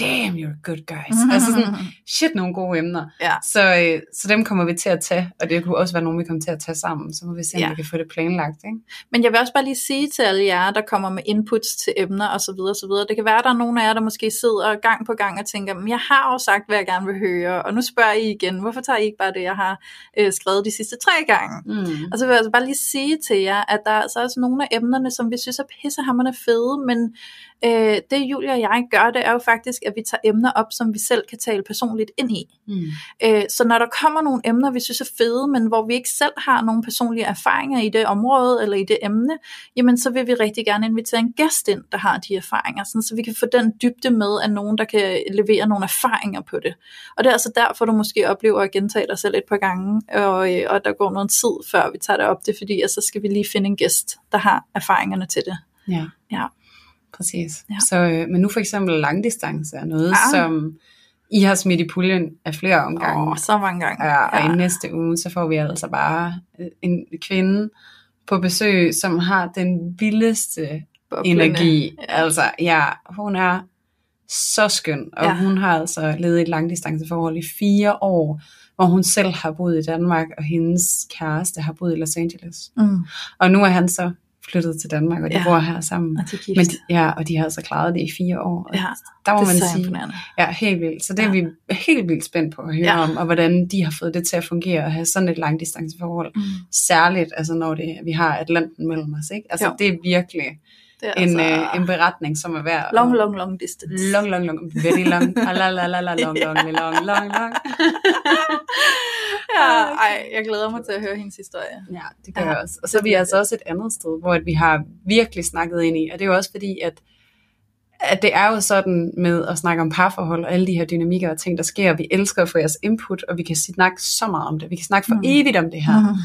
damn, you're good guys. altså sådan, shit, nogle gode emner. Ja. Så, øh, så dem kommer vi til at tage, og det kunne også være nogle, vi kommer til at tage sammen. Så må vi se, om Ja. vi kan få det planlagt. Ikke? Men jeg vil også bare lige sige til alle jer, der kommer med inputs til emner og så videre, så videre. Det kan være, at der er nogle af jer, der måske sidder gang på gang og tænker, men jeg har jo sagt, hvad jeg gerne vil høre, og nu spørger I igen, hvorfor tager I ikke bare det, jeg har øh, skrevet de sidste tre gange? Mm. Og så vil jeg altså bare lige sige til jer, at der er altså også nogle af emnerne, som vi synes er pissehammerende fede, men øh, det Julia og jeg gør, det er jo faktisk, at vi tager emner op, som vi selv kan tale personligt ind i. Mm. Øh, så når der kommer nogle emner, vi synes er fede, men hvor vi ikke selv har nogle personlige erfaringer i det område eller i det emne, jamen så vil vi rigtig gerne invitere en gæst ind, der har de erfaringer, sådan, så vi kan få den dybde med af nogen, der kan levere nogle erfaringer på det. Og det er altså derfor, du måske oplever at gentage dig selv et par gange, og, øh, og der går noget tid, før vi tager det op. Det er fordi, at så skal vi lige finde en gæst, der har erfaringerne til det. Ja. Ja. Præcis. Ja. Så, øh, men nu for eksempel langdistance er noget, Ah. som I har smidt i puljen af flere omgange. Åh, så mange gange. Ja, og i næste uge, så får vi altså bare øh, en kvinde på besøg, som har den vildeste Boblende. energi. Altså, ja, hun er så skøn, og Ja. ja. hun har altså levet et langdistanceforhold i fire år, hvor hun selv har boet i Danmark, og hendes kæreste har boet i Los Angeles. Mm. Og nu er han så flyttet til Danmark, og de Ja. bor her sammen. Og de er gift. Men de, ja, og de har altså klaret det i fire år. Og ja, der må det er man så sige, ja, helt vildt. Så det er Ja. vi helt vildt spændt på at høre Ja. om, og hvordan de har fået det til at fungere, og have sådan et langdistanceforhold. Mm. Særligt, altså når det, vi har Atlanten mellem os, ikke? Altså Jo. det er virkelig Det er en, altså øh, en beretning, som er værd. long, long, long distance. Long, long, long, very long, Ah, la, la, la, la, long, long, long, long, long. Ja, ej, jeg glæder mig til at høre hendes historie. Ja, det gør Ja, jeg også. Og så er vi altså også et andet sted, hvor at vi har virkelig snakket ind i, og det er jo også fordi, at, at det er jo sådan med at snakke om parforhold og alle de her dynamikker og ting, der sker. Vi elsker at få jeres input, og vi kan snakke så meget om det. Vi kan snakke for Mm. evigt om det her. Mm.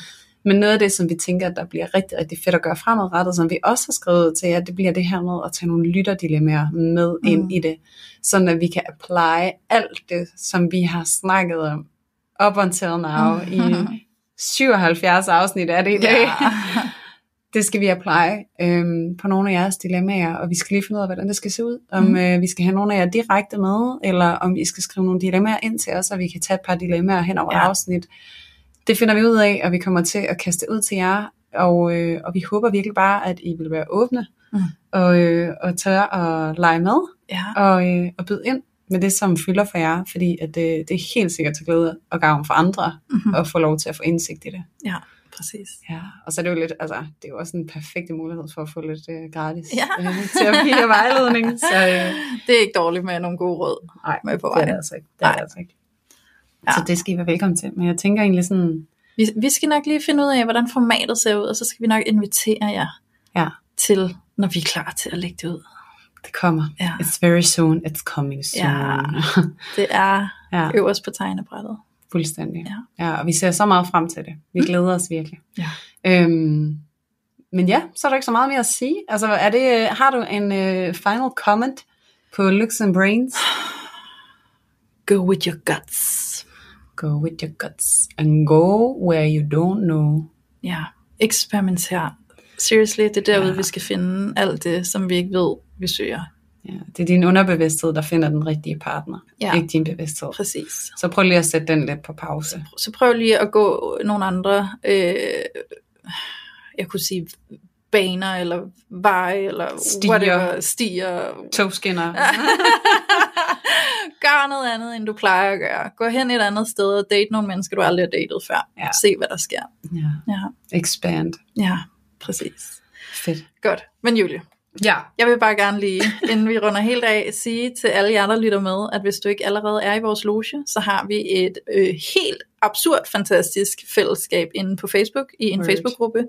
Men noget af det, som vi tænker, at der bliver rigtig, rigtig fedt at gøre fremadrettet, som vi også har skrevet til, at det bliver det her med at tage nogle lytterdilemmaer med Mm. ind i det, sådan at vi kan apply alt det, som vi har snakket om up until now i 77 afsnit er det i dag. Ja. Det skal vi apply øhm, på nogle af jeres dilemmaer, og vi skal lige finde ud af, hvordan det skal se ud. Om mm. øh, vi skal have nogle af jer direkte med, eller om vi skal skrive nogle dilemmaer ind til os, og vi kan tage et par dilemmaer hen over Ja. afsnit. Det finder vi ud af, og vi kommer til at kaste ud til jer, og, øh, og vi håber virkelig bare, at I vil være åbne, Mhm. og, øh, og tør at lege med, ja. og, øh, og byde ind med det, som fylder for jer, fordi at det, det er helt sikkert til glæde og gavn for andre, Mhm. at få lov til at få indsigt i det. ja, præcis. Ja, og så er det jo lidt, altså, det er jo også en perfekt mulighed for at få lidt øh, gratis Ja. øh, terapi og vejledning. Så øh, Det er ikke dårligt med nogle gode råd. nej, Med på det er vejen. det altså ikke. Det er det altså ikke. Ja. Så det skal I være velkommen til. Men jeg tænker egentlig sådan, Vi, vi skal nok lige finde ud af, hvordan formatet ser ud, og så skal vi nok invitere jer ja, til, når vi er klar til at lægge det ud. det kommer. Ja. It's very soon, it's coming soon. Ja. Det er ja øverst på tegnebrættet. fuldstændig. Ja. ja, og vi ser så meget frem til det. Vi glæder os virkelig. Ja. Øhm, men ja, så er der ikke så meget mere at sige. Altså, er det, har du en uh, final comment på Looks and Brains? Go with your guts. Go with your guts and go where you don't know. Ja, eksperimenter. Seriously, det er derude, Ja. vi skal finde alt det, som vi ikke ved, vi søger. Ja, det er din underbevidsthed, der finder den rigtige partner, Ja. ikke din bevidsthed. Præcis. Så prøv lige at sætte den lidt på pause. Så prøv lige at gå nogle andre, øh, jeg kunne sige baner, eller veje, eller Stier. whatever, stier. Togskinner. Gør noget andet, end du plejer at gøre. Gå hen et andet sted og date nogle mennesker, du aldrig har datet før. Ja. Se, hvad der sker. ja. Ja, Expand. ja præcis. Fedt. Godt. Men Julie, Ja. jeg vil bare gerne lige, inden vi runder helt af, sige til alle jer, der lytter med, at hvis du ikke allerede er i vores loge, så har vi et øh, helt absurd fantastisk fællesskab inde på Facebook, i en Word. Facebook-gruppe.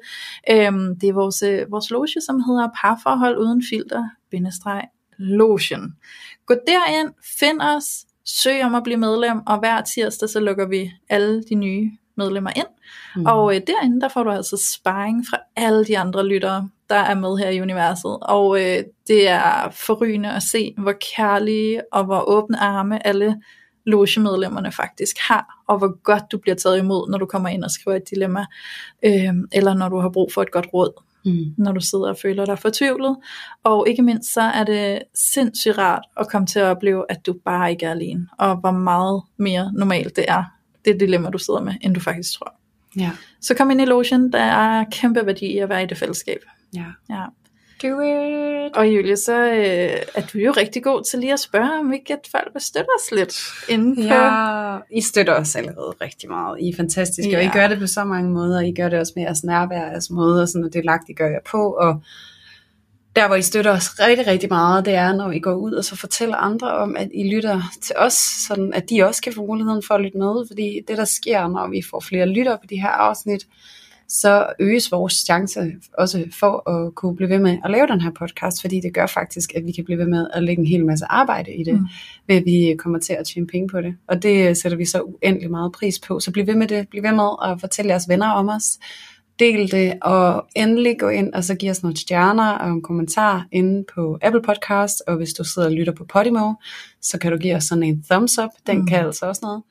Øhm, det er vores, øh, vores loge, som hedder Parforhold uden filter, bindestreg, logen. Gå derind, find os, søg om at blive medlem, og hver tirsdag så lukker vi alle de nye medlemmer ind. Mm. Og øh, derinde, der får du altså sparring fra alle de andre lyttere, der er med her i universet. Og øh, det er forrygende at se, hvor kærlige og hvor åbne arme alle logemedlemmerne faktisk har, og hvor godt du bliver taget imod, når du kommer ind og skriver et dilemma, øh, eller når du har brug for et godt råd, Mm. når du sidder og føler dig fortvivlet. Og ikke mindst så er det sindssygt rart at komme til at opleve, at du bare ikke er alene, og hvor meget mere normalt det er, det dilemma, du sidder med, end du faktisk tror. Ja. Så kom ind i lotion, der er kæmpe værdi i at være i det fællesskab. ja. Ja. Do it! Og Julie, så øh, er du jo rigtig god til lige at spørge, om ikke at folk vil støtte os lidt inden på... Ja, I støtter os allerede rigtig meget. I er fantastiske, og I Ja. gør det på så mange måder. I gør det også med jeres nærvær, jeres måder, sådan at det lagt, I gør jer på. Og der, hvor I støtter os rigtig, rigtig meget, det er, når I går ud og så fortæller andre om, at I lytter til os, sådan at de også kan få muligheden for at lytte med. Fordi det, der sker, når vi får flere lytter på de her afsnit, så øges vores chance også for at kunne blive ved med at lave den her podcast, fordi det gør faktisk, at vi kan blive ved med at lægge en hel masse arbejde i det, Mm. ved at vi kommer til at tjene penge på det. Og det sætter vi så uendelig meget pris på. Så bliv ved med det. Bliv ved med at fortælle jeres venner om os. Del det, og endelig gå ind og så give os nogle stjerner og en kommentar inde på Apple Podcast, og hvis du sidder og lytter på Podimo, så kan du give os sådan en thumbs up. Den Mm. kan altså også noget.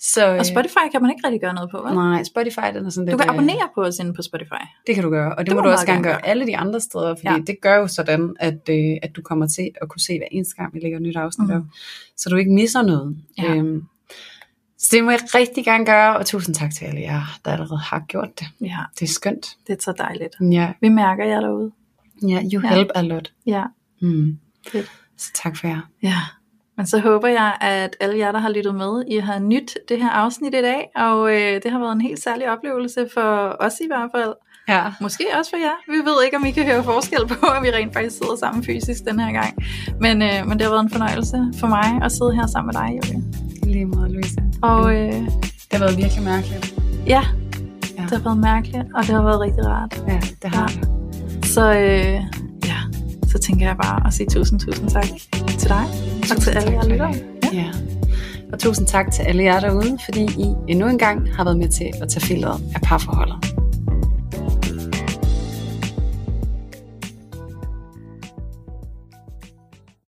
Så, Og Spotify kan man ikke rigtig gøre noget på, vel? Nej, Spotify den er sådan Du lidt... kan øh, abonnere på os inde på Spotify. det kan du gøre, og det, Det må må du også gerne gøre alle de andre steder, fordi Ja. ja. det gør jo sådan, at, øh, at du kommer til at kunne se hver eneste gang, vi lægger et nyt afsnit Mm. op, så du ikke misser noget. Ja. Øhm, så det må jeg rigtig gerne gøre, og tusind tak til alle jer, der allerede har gjort det. Ja, Det er skønt. det er så dejligt. Ja, Vi mærker jer derude. ja you Ja. help a lot. Ja, Mm. Fedt. Så tak for jer. ja. Men så håber jeg, at alle jer, der har lyttet med, I har nyt det her afsnit i dag, og øh, det har været en helt særlig oplevelse for os i hvert fald. Ja. Måske også for jer. Vi ved ikke, om I kan høre forskel på, at vi rent faktisk sidder sammen fysisk den her gang. Men, øh, men det har været en fornøjelse for mig at sidde her sammen med dig, Julie. Lige måde, Louise. Og øh, Det har været virkelig mærkeligt. ja, Ja. det har været mærkeligt, og det har været rigtig rart. Ja, det har Ja. det. Så øh, ja, så tænker jeg bare at sige tusind, tusind tak til dig, og til alle jer lyttere. dig. Ja. Og tusind tak til alle jer derude, fordi I endnu en gang har været med til at tage filteret af parforholdet.